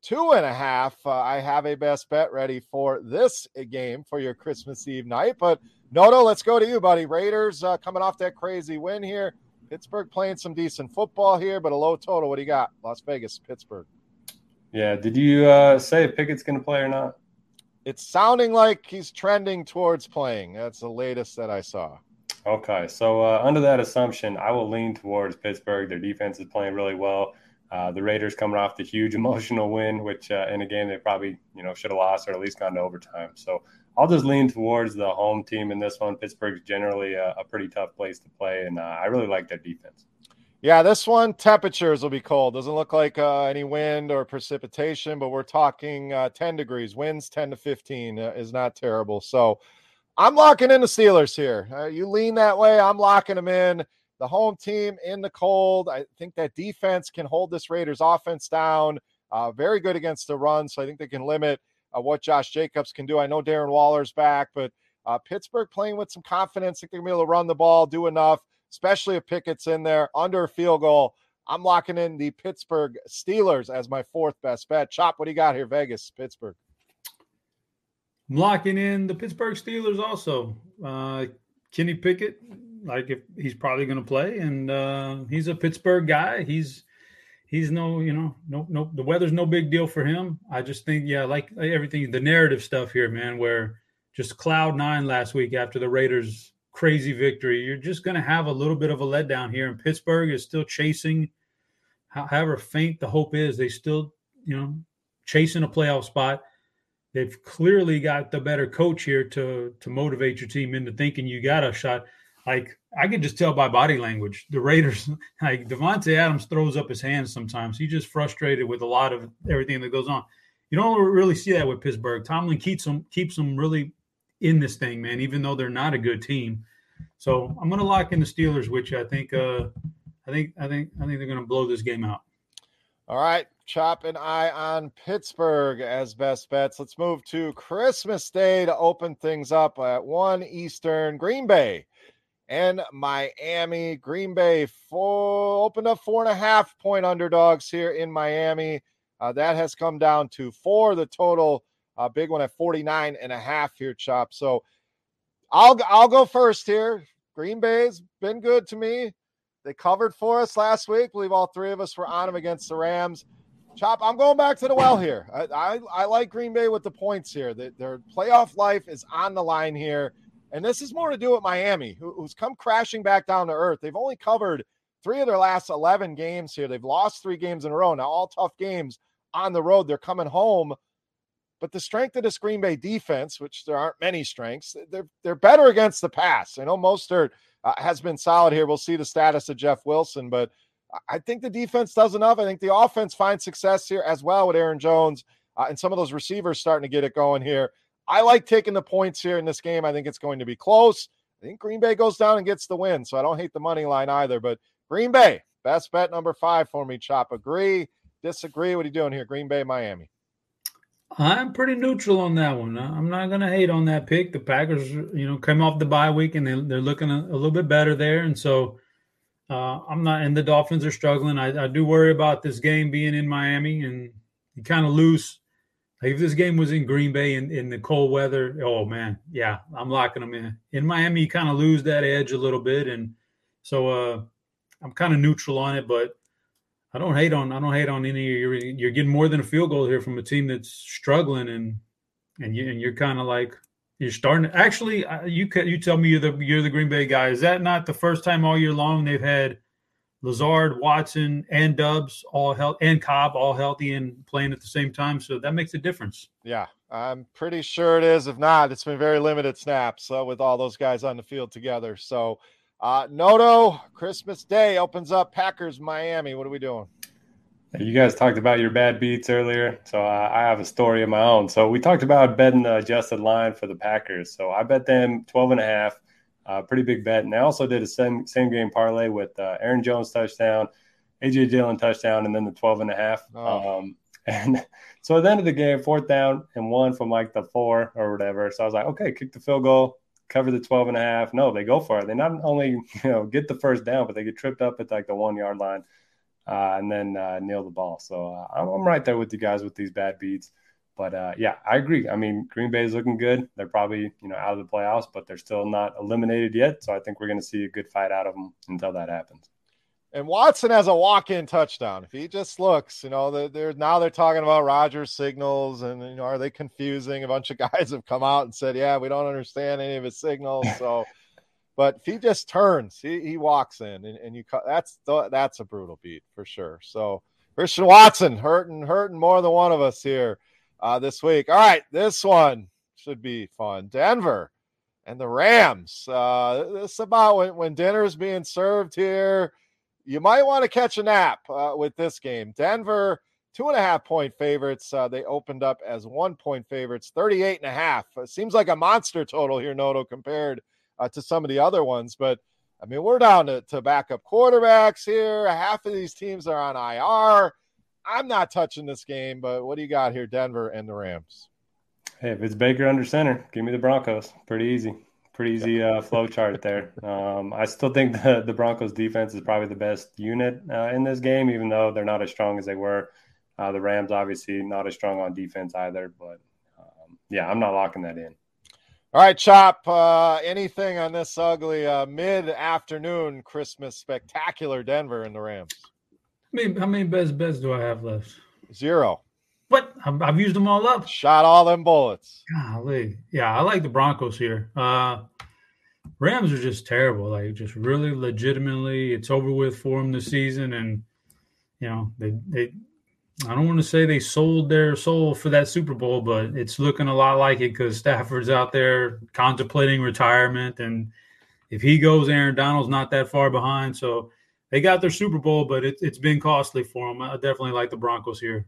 [SPEAKER 1] two and a half. Uh, I have a best bet ready for this game for your Christmas Eve night. But Noto, let's go to you, buddy. Raiders uh, coming off that crazy win here. Pittsburgh playing some decent football here, but a low total. What do you got? Las Vegas, Pittsburgh.
[SPEAKER 2] Yeah. Did you uh, say Pickett's going to play or not?
[SPEAKER 1] It's sounding like he's trending towards playing. That's the latest that I saw.
[SPEAKER 2] Okay. So, uh, under that assumption, I will lean towards Pittsburgh. Their defense is playing really well. Uh, the Raiders coming off the huge emotional win, which uh, in a game they probably you know should have lost or at least gone to overtime. So I'll just lean towards the home team in this one. Pittsburgh's generally a, a pretty tough place to play, and uh, I really like their defense.
[SPEAKER 1] Yeah, this one temperatures will be cold. Doesn't look like uh, any wind or precipitation, but we're talking uh, 10 degrees. Winds 10 to 15 uh, is not terrible. So I'm locking in the Steelers here. you lean that way, I'm locking them in the home team in the cold. I think that defense can hold this Raiders offense down. Uh, very good against the run, so I think they can limit uh, what Josh Jacobs can do. I know Darren Waller's back, but uh, Pittsburgh playing with some confidence. I think they're going to be able to run the ball, do enough, especially if Pickett's in there under a field goal. I'm locking in the Pittsburgh Steelers as my fourth best bet. Chop, what do you got here? Vegas, Pittsburgh.
[SPEAKER 3] I'm locking in the Pittsburgh Steelers also. Uh, Kenny Pickett like if he's probably going to play, and uh, he's a Pittsburgh guy. He's he's no, you know, no, no. The weather's no big deal for him. I just think, yeah, like, like everything, the narrative stuff here, man. Where just cloud nine last week after the Raiders' crazy victory, you're just going to have a little bit of a letdown here. And Pittsburgh is still chasing, however faint the hope is, they still, you know, chasing a playoff spot. They've clearly got the better coach here to to motivate your team into thinking you got a shot like I can just tell by body language. The Raiders, like Davante Adams, throws up his hands sometimes. He's just frustrated with a lot of everything that goes on. you don't really see that with Pittsburgh. Tomlin keeps them keeps them really in this thing, man, even though they're not a good team. So I'm going to lock in the Steelers, which I think, uh, I think, I think, I think they're going to blow this game out.
[SPEAKER 1] All right, Chop and I on Pittsburgh as best bets. Let's move to Christmas Day to open things up at one Eastern. Green Bay and Miami. Green Bay full opened up four and a half point underdogs here in Miami. Uh, that has come down to four. The total, uh, big one at 49 and a half here, Chop. So I'll I'll go first here. Green Bay's been good to me. They covered for us last week. I believe all three of us were on them against the Rams. Chop, I'm going back to the well here. I, I, I like Green Bay with the points here. The, their playoff life is on the line here. And this is more to do with Miami, who, who's come crashing back down to earth. They've only covered three of their last 11 games here. They've lost three games in a row. Now, all tough games on the road. They're coming home. But the strength of this Green Bay defense, which there aren't many strengths, they're they're better against the pass. I know Mostert uh, has been solid here. We'll see the status of Jeff Wilson, but I think the defense does enough. I think the offense finds success here as well with Aaron Jones uh, and some of those receivers starting to get it going here. I like taking the points here in this game. I think it's going to be close. I think Green Bay goes down and gets the win, so I don't hate the money line either. But Green Bay, best bet number five for me. Chop, agree, disagree? What are you doing here? Green Bay, Miami.
[SPEAKER 3] I'm pretty neutral on that one. I'm not going to hate on that pick. The Packers, you know, came off the bye week and they, they're looking a, a little bit better there. And so uh, I'm not, and the Dolphins are struggling. I, I, do worry about this game being in Miami and you kind of lose. Like if this game was in Green Bay in, in the cold weather, oh man, yeah, I'm locking them in. In Miami, you kind of lose that edge a little bit. And so uh, I'm kind of neutral on it, but I don't hate on I don't hate on any. You're you're getting more than a field goal here from a team that's struggling, and and you and you're kind of like you're starting. Actually, you you tell me you're the you're the Green Bay guy. Is that not the first time all year long they've had Lazard, Watson, and Doubs all health and Cobb all healthy and playing at the same time? So that makes a difference.
[SPEAKER 1] Yeah, I'm pretty sure it is. If not, it's been very limited snaps uh, with all those guys on the field together. So uh, Noto, Christmas Day opens up Packers Miami. What are we doing?
[SPEAKER 2] You guys talked about your bad beats earlier, so uh, I have a story of my own. So we talked about betting the adjusted line for the Packers. So I bet them 12 and a half, uh, pretty big bet. And I also did a same, same game parlay with uh, Aaron Jones touchdown, AJ Dillon touchdown, and then the 12 and a half. Oh. Um, and so at the end of the game, fourth down and one from like the four or whatever. So I was like, okay, kick the field goal, cover the 12 and a half. No, they go for it. They not only, you know, get the first down, but they get tripped up at like the one yard line uh, and then uh, nail the ball. So uh, I'm, I'm, right there with you guys with these bad beats. But uh, yeah, I agree. I mean, Green Bay is looking good. They're probably, you know, out of the playoffs, but they're still not eliminated yet. So I think we're going to see a good fight out of them until that happens.
[SPEAKER 1] And Watson has a walk-in touchdown. If he just looks, you know, they're, now they're talking about Rodgers signals, and you know, are they confusing? A bunch of guys have come out and said, "Yeah, we don't understand any of his signals." So, but if he just turns, he, he walks in, and, and you that's that's a brutal beat for sure. So Christian Watson hurting hurting more than one of us here uh, this week. All right, this one should be fun. Denver and the Rams. Uh, this is about when, when dinner is being served here you might want to catch a nap uh, with this game. Denver, two and a half point favorites. Uh, they opened up as one point favorites, 38 and a half. It seems like a monster total here, Noto, compared uh, to some of the other ones. But I mean, we're down to, to backup quarterbacks here. Half of these teams are on IR. I'm not touching this game, but what do you got here, Denver and the Rams?
[SPEAKER 2] Hey, if it's Baker under center, give me the Broncos. Pretty easy pretty easy uh, flow chart there. Um, I still think the, the Broncos defense is probably the best unit uh, in this game, even though they're not as strong as they were. Uh, the Rams obviously not as strong on defense either, but um, yeah, I'm not locking that in.
[SPEAKER 1] All right, Chop. Uh, anything on this ugly uh, mid-afternoon Christmas spectacular Denver and the Rams?
[SPEAKER 3] I mean, how many best bets do I have left?
[SPEAKER 1] Zero.
[SPEAKER 3] What? I've used them all up.
[SPEAKER 1] Shot all them bullets.
[SPEAKER 3] Golly. Yeah, I like the Broncos here. Uh Rams are just terrible. Like just really legitimately, it's over with for them this season. And you know, they they I don't want to say they sold their soul for that Super Bowl, but it's looking a lot like it because Stafford's out there contemplating retirement. And if he goes, Aaron Donald's not that far behind. So they got their Super Bowl, but it, it's been costly for them. I definitely like the Broncos here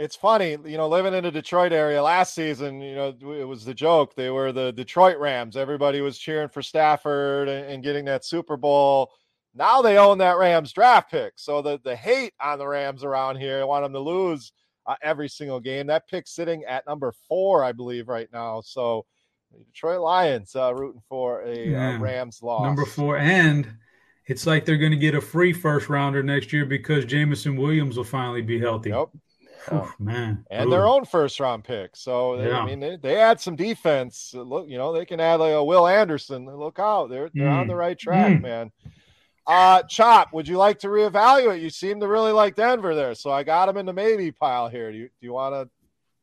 [SPEAKER 1] it's funny, you know, living in the Detroit area last season, you know, it was the joke. They were the Detroit Rams. Everybody was cheering for Stafford and, and getting that Super Bowl. Now they own that Rams draft pick. So the, the hate on the Rams around here, I want them to lose uh, every single game. That pick sitting at number four, I believe, right now. So Detroit Lions uh, rooting for a yeah. uh, Rams loss.
[SPEAKER 3] Number four. And it's like they're going to get a free first rounder next year because Jameson Williams will finally be healthy.
[SPEAKER 1] Yep.
[SPEAKER 3] Oh, man.
[SPEAKER 1] And Ooh. their own first round pick. So, they, yeah. I mean, they, they add some defense. Look, you know, they can add like a Will Anderson. Look out. They're, they're mm. on the right track, mm. man. Uh, Chop, would you like to reevaluate? You seem to really like Denver there. So I got him in the maybe pile here. Do you, do you want to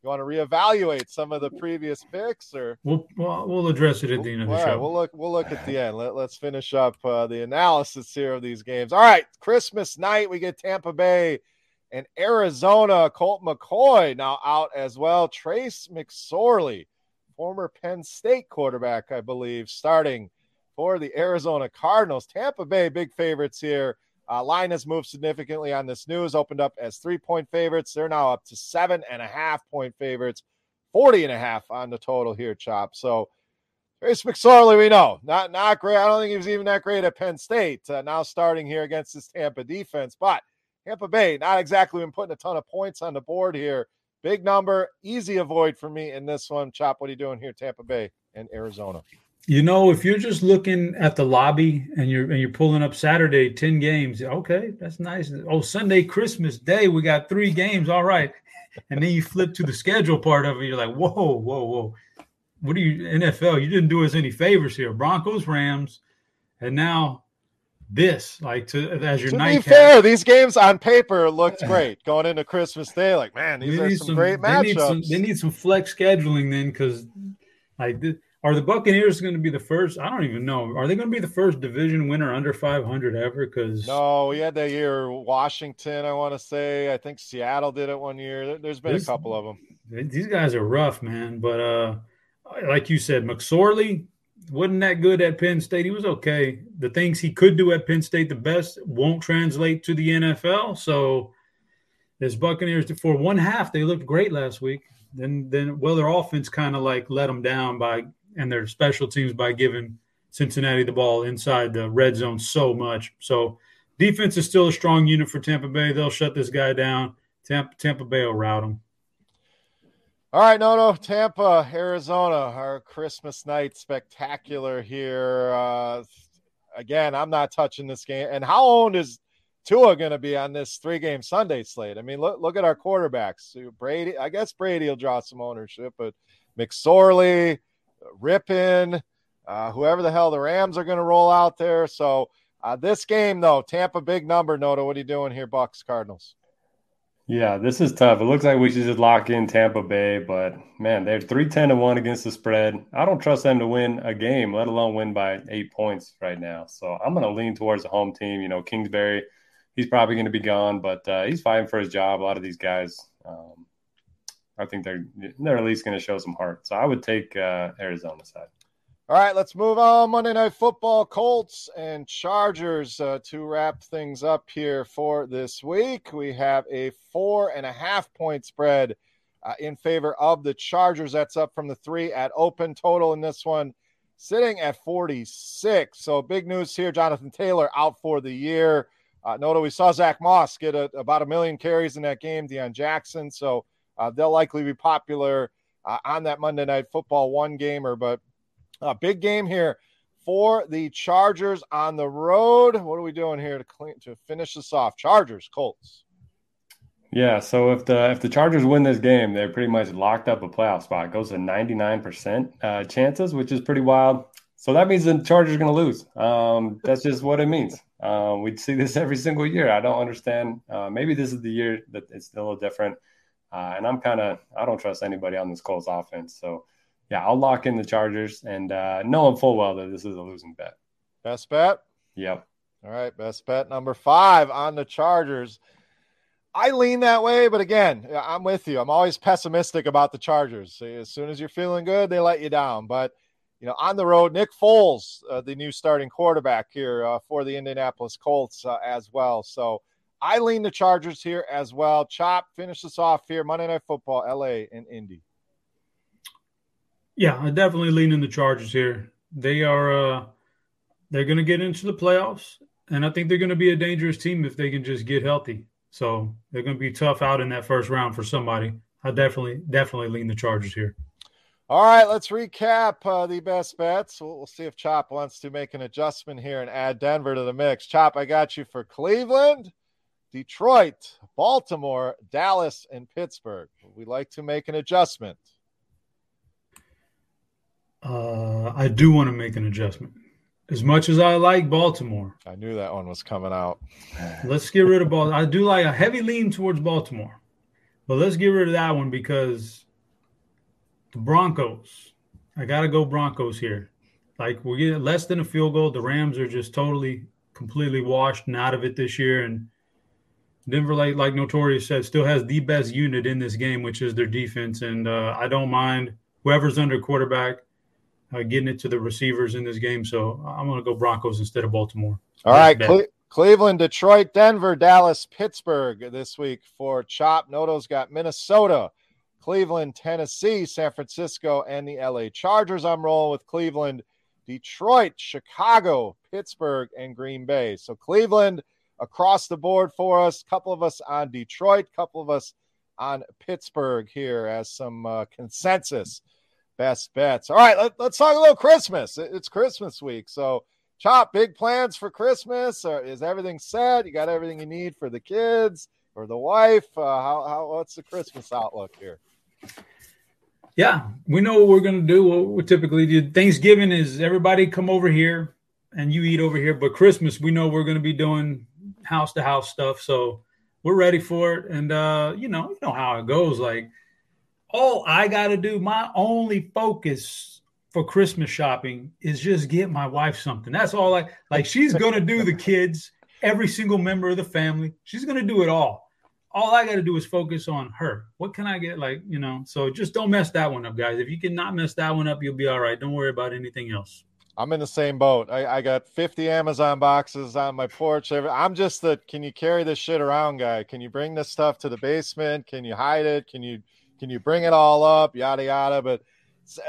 [SPEAKER 1] you want to reevaluate some of the previous picks or
[SPEAKER 3] we'll we'll address it at the end of the
[SPEAKER 1] All
[SPEAKER 3] show.
[SPEAKER 1] Right, we'll look we'll look at the end. Let, let's finish up uh, the analysis here of these games. All right, Christmas night we get Tampa Bay and Arizona. Colt McCoy now out as well. Trace McSorley, former Penn State quarterback, I believe, starting for the Arizona Cardinals. Tampa Bay big favorites here. Uh, line has moved significantly on this news, opened up as three point favorites. They're now up to seven and a half point favorites, 40 and a half on the total here, Chop. So, Trace McSorley, we know, not not great. I don't think he was even that great at Penn State. Uh, now starting here against this Tampa defense, but Tampa Bay not exactly been putting a ton of points on the board here. Big number, easy avoid for me in this one. Chop, what are you doing here, Tampa Bay and Arizona?
[SPEAKER 3] You know, if you're just looking at the lobby and you're and you're pulling up Saturday, 10 games, okay, that's nice. Oh, Sunday, Christmas Day, we got three games. All right. And then you flip to the schedule part of it, you're like, whoa, whoa, whoa. What are you, NFL? You didn't do us any favors here. Broncos, Rams, and now this, like to as your night.
[SPEAKER 1] to be fair, these games on paper looked great going into Christmas Day. Like, man, these are some, some, great matchups.
[SPEAKER 3] They need some, they need some flex scheduling then, because like are the Buccaneers going to be the first? I don't even know. Are they going to be the first division winner under 500 ever? Because
[SPEAKER 1] no, we had that year Washington. I want to say. I think Seattle did it one year. There's been this, a couple of them.
[SPEAKER 3] These guys are rough, man. But uh, like you said, McSorley wasn't that good at Penn State. He was okay. The things he could do at Penn State the best won't translate to the NFL. So this Buccaneers for one half they looked great last week. Then then well their offense kind of like let them down by and their special teams by giving Cincinnati the ball inside the red zone so much. So defense is still a strong unit for Tampa Bay. They'll shut this guy down. Tampa, Tampa Bay will rout him.
[SPEAKER 1] All right, no, no, Tampa, Arizona, our Christmas night spectacular here. Uh, again, I'm not touching this game. And how old is Tua going to be on this three game Sunday slate? I mean, look, look at our quarterbacks. Brady, I guess Brady will draw some ownership, but McSorley, Rypien, uh, whoever the hell the Rams are going to roll out there. So uh, this game, though, Tampa big number. Noto, what are you doing here, Bucks Cardinals?
[SPEAKER 2] Yeah, this is tough. It looks like we should just lock in Tampa Bay, but man, they're three ten to one against the spread. I don't trust them to win a game, let alone win by eight points right now. So I'm going to lean towards the home team. You know, Kingsbury, he's probably going to be gone, but uh, he's fighting for his job. A lot of these guys, um, I think they're they're at least going to show some heart. So I would take uh, Arizona side.
[SPEAKER 1] All right, let's move on. Monday Night Football, Colts and Chargers uh, to wrap things up here for this week. We have a four and a half point spread uh, in favor of the Chargers. That's up from the three at open total in this one, sitting at 46. So big news here Jonathan Taylor out for the year. Uh, note we saw Zach Moss get a, about a million carries in that game, Deon Jackson. So uh, they'll likely be popular uh, on that Monday Night Football one gamer, but a big game here for the Chargers on the road. What are we doing here to clean to finish this off? Chargers, Colts.
[SPEAKER 2] Yeah, so if the if the Chargers win this game, they're pretty much locked up a playoff spot. It goes to ninety nine percent uh, chances, which is pretty wild. So that means the Chargers are going to lose. Um, that's just what it means. Um, we see this every single year. I don't understand. Uh, maybe this is the year that it's a little different. Uh, and I'm kind of I don't trust anybody on this Colts offense. So yeah, I'll lock in the Chargers and uh, knowing full well that this is a losing bet.
[SPEAKER 1] Best bet.
[SPEAKER 2] Yep.
[SPEAKER 1] All right, best bet number five on the Chargers. I lean that way, but again, I'm with you. I'm always pessimistic about the Chargers. As soon as you're feeling good, they let you down. But you know, on the road, Nick Foles, uh, the new starting quarterback here uh, for the Indianapolis Colts uh, as well. So I lean the Chargers here as well. Chop, finish this off here. Monday Night Football, LA and Indy.
[SPEAKER 3] Yeah, I definitely lean in the Chargers here. They are uh they're gonna get into the playoffs, and I think they're gonna be a dangerous team if they can just get healthy. So they're gonna be tough out in that first round for somebody. I definitely definitely lean the Chargers here.
[SPEAKER 1] All right, let's recap uh, the best bets. We'll, we'll, see if Chop wants to make an adjustment here and add Denver to the mix. Chop, I got you for Cleveland, Detroit, Baltimore, Dallas, and Pittsburgh. We like to make an adjustment?
[SPEAKER 3] Uh, I do want to make an adjustment. As much as I like Baltimore,
[SPEAKER 1] I knew that one was coming out.
[SPEAKER 3] let's get rid of Baltimore. I do like a heavy lean towards Baltimore, but let's get rid of that one because the Broncos. I got to go Broncos here. Like we're getting less than a field goal. The Rams are just totally, completely washed and out of it this year. And Denver, like like Notorious said, still has the best unit in this game, which is their defense. And uh, I don't mind whoever's under quarterback uh, getting it to the receivers in this game. So I'm going to go Broncos instead of Baltimore.
[SPEAKER 1] All right, Cle- Cleveland, Detroit, Denver, Dallas, Pittsburgh this week for Chop. Noto's got Minnesota. Cleveland, Tennessee, San Francisco, and the LA Chargers. I'm rolling with Cleveland, Detroit, Chicago, Pittsburgh, and Green Bay. So Cleveland across the board for us. A couple of us on Detroit, a couple of us on Pittsburgh here as some uh, consensus best bets. All right, let, us talk a little Christmas. It's Christmas week. So, Chop, big plans for Christmas? Or is everything set? You got everything you need for the kids or the wife? Uh, how, how, what's the Christmas outlook here?
[SPEAKER 3] Yeah, we know what we're going to do. What we typically do Thanksgiving is everybody come over here and you eat over here. But Christmas, we know we're going to be doing house to house stuff. So we're ready for it. And, uh, you know, you know how it goes. Like, all I got to do, my only focus for Christmas shopping is just get my wife something. That's all I like. She's going to do the kids, every single member of the family. She's going to do it all all I got to do is focus on her. What can I get? Like, you know, so just don't mess that one up, guys. If you cannot mess that one up, you'll be all right. Don't worry about anything else.
[SPEAKER 1] I'm in the same boat. I, I got 50 Amazon boxes on my porch. I'm just the can you carry this shit around guy? Can you bring this stuff to the basement? Can you hide it? Can you can you bring it all up? Yada yada. But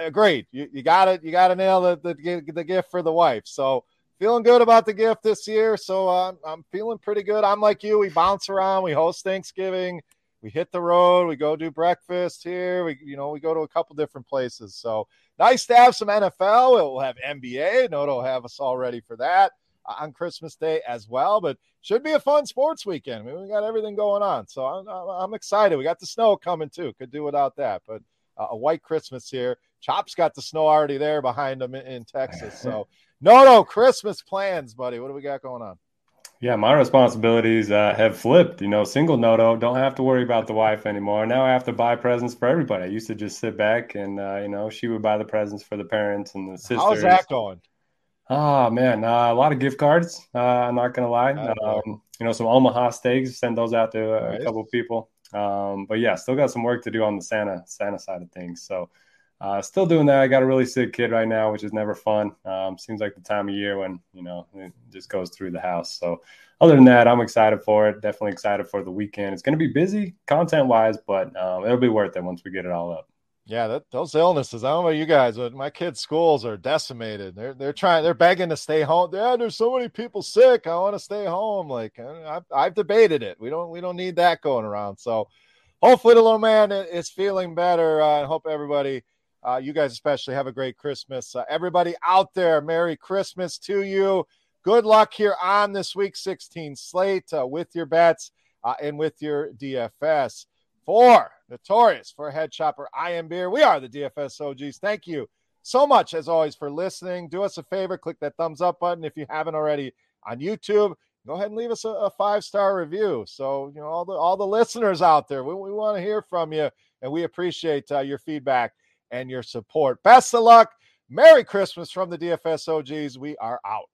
[SPEAKER 1] uh, great, you, you got it. You got to nail the, the the gift for the wife. So feeling good about the gift this year. So uh, I'm feeling pretty good. I'm like you. We bounce around. We host Thanksgiving. We hit the road. We go do breakfast here. We, you know, we go to a couple different places. So nice to have some NFL. We'll have NBA. Noto will have us all ready for that on Christmas Day as well. But should be a fun sports weekend. I mean, we got everything going on. So I'm, I'm excited. We got the snow coming too. Could do without that. But uh, a white Christmas here. Chop's got the snow already there behind him in, in Texas. So no, no, Christmas plans, buddy. What do we got going on?
[SPEAKER 2] Yeah, my responsibilities uh, have flipped. You know, single noto, don't have to worry about the wife anymore. Now I have to buy presents for everybody. I used to just sit back and, uh, you know, she would buy the presents for the parents and the sisters.
[SPEAKER 1] How's that going?
[SPEAKER 2] Oh, man, uh, a lot of gift cards. Uh, I'm not going to lie. Um, you know, some Omaha steaks, send those out to a, nice. a couple people. Um, but yeah, still got some work to do on the Santa Santa side of things. So uh, still doing that. I got a really sick kid right now, which is never fun. Um, seems like the time of year when you know it just goes through the house. So other than that, I'm excited for it. Definitely excited for the weekend. It's going to be busy content wise, but um, it'll be worth it once we get it all up.
[SPEAKER 1] Yeah, that, those illnesses. I don't know you guys, but my kids' schools are decimated. They're they're trying. They're begging to stay home. Yeah, there's so many people sick. I want to stay home. Like I've, I've debated it. We don't we don't need that going around. So hopefully the little man is feeling better. I uh, hope everybody uh, you guys, especially, have a great Christmas. Uh, everybody out there, Merry Christmas to you. Good luck here on this week 16 slate uh, with your bets uh, and with your DFS. For Notorious, for Head Chopper. I am Beer. We are the DFS OGs. Thank you so much, as always, for listening. Do us a favor, click that thumbs up button if you haven't already on YouTube. Go ahead and leave us a, a five star review. So, you know, all the all the listeners out there, we, we want to hear from you, and we appreciate uh, your feedback and your support. Best of luck. Merry Christmas from the DFS OGs. We are out.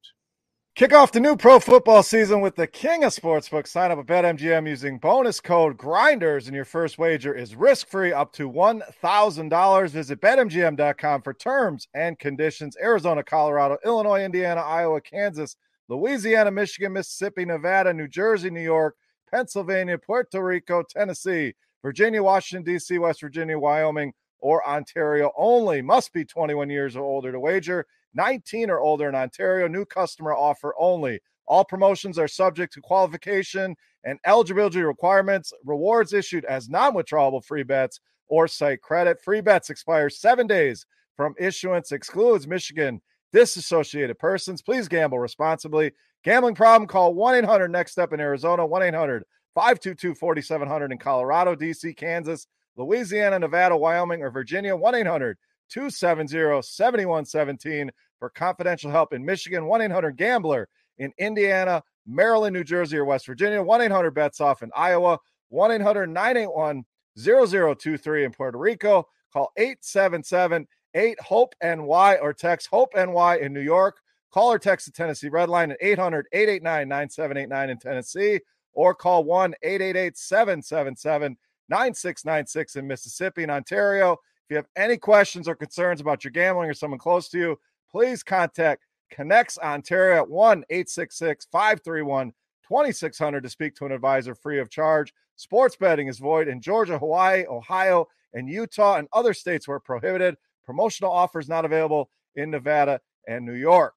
[SPEAKER 1] Kick off the new pro football season with the king of sportsbooks. Sign up at BetMGM using bonus code GRINDERS, and your first wager is risk free up to $1,000. Visit BetMGM.com for terms and conditions. Arizona, Colorado, Illinois, Indiana, Iowa, Kansas, Louisiana, Michigan, Mississippi, Nevada, New Jersey, New York, Pennsylvania, Puerto Rico, Tennessee, Virginia, Washington, D.C., West Virginia, Wyoming, or Ontario only. Must be 21 years or older to wager. 19 or older in Ontario. New customer offer only. All promotions are subject to qualification and eligibility requirements. Rewards issued as non withdrawable free bets or site credit. Free bets expire seven days from issuance, excludes Michigan disassociated persons. Please gamble responsibly. Gambling problem, call 1 800 Next Step in Arizona, 1 800 522 4700 in Colorado, DC, Kansas, Louisiana, Nevada, Wyoming, or Virginia, 1 800 270 7117 for confidential help in Michigan, 1 800 Gambler in Indiana, Maryland, New Jersey, or West Virginia, 1 800 Bets Off in Iowa, 1 800 981 0023 in Puerto Rico. Call 877 8 HOPE NY or text HOPE NY in New York. Call or text the Tennessee Red Line at 800 889 9789 in Tennessee or call 1 888 777 9696 in Mississippi and Ontario. If you have any questions or concerns about your gambling or someone close to you, please contact ConnexOntario at 1 866 531 2600 to speak to an advisor free of charge. Sports betting is void in Georgia, Hawaii, Ohio, and Utah, and other states where prohibited. Promotional offers not available in Nevada and New York.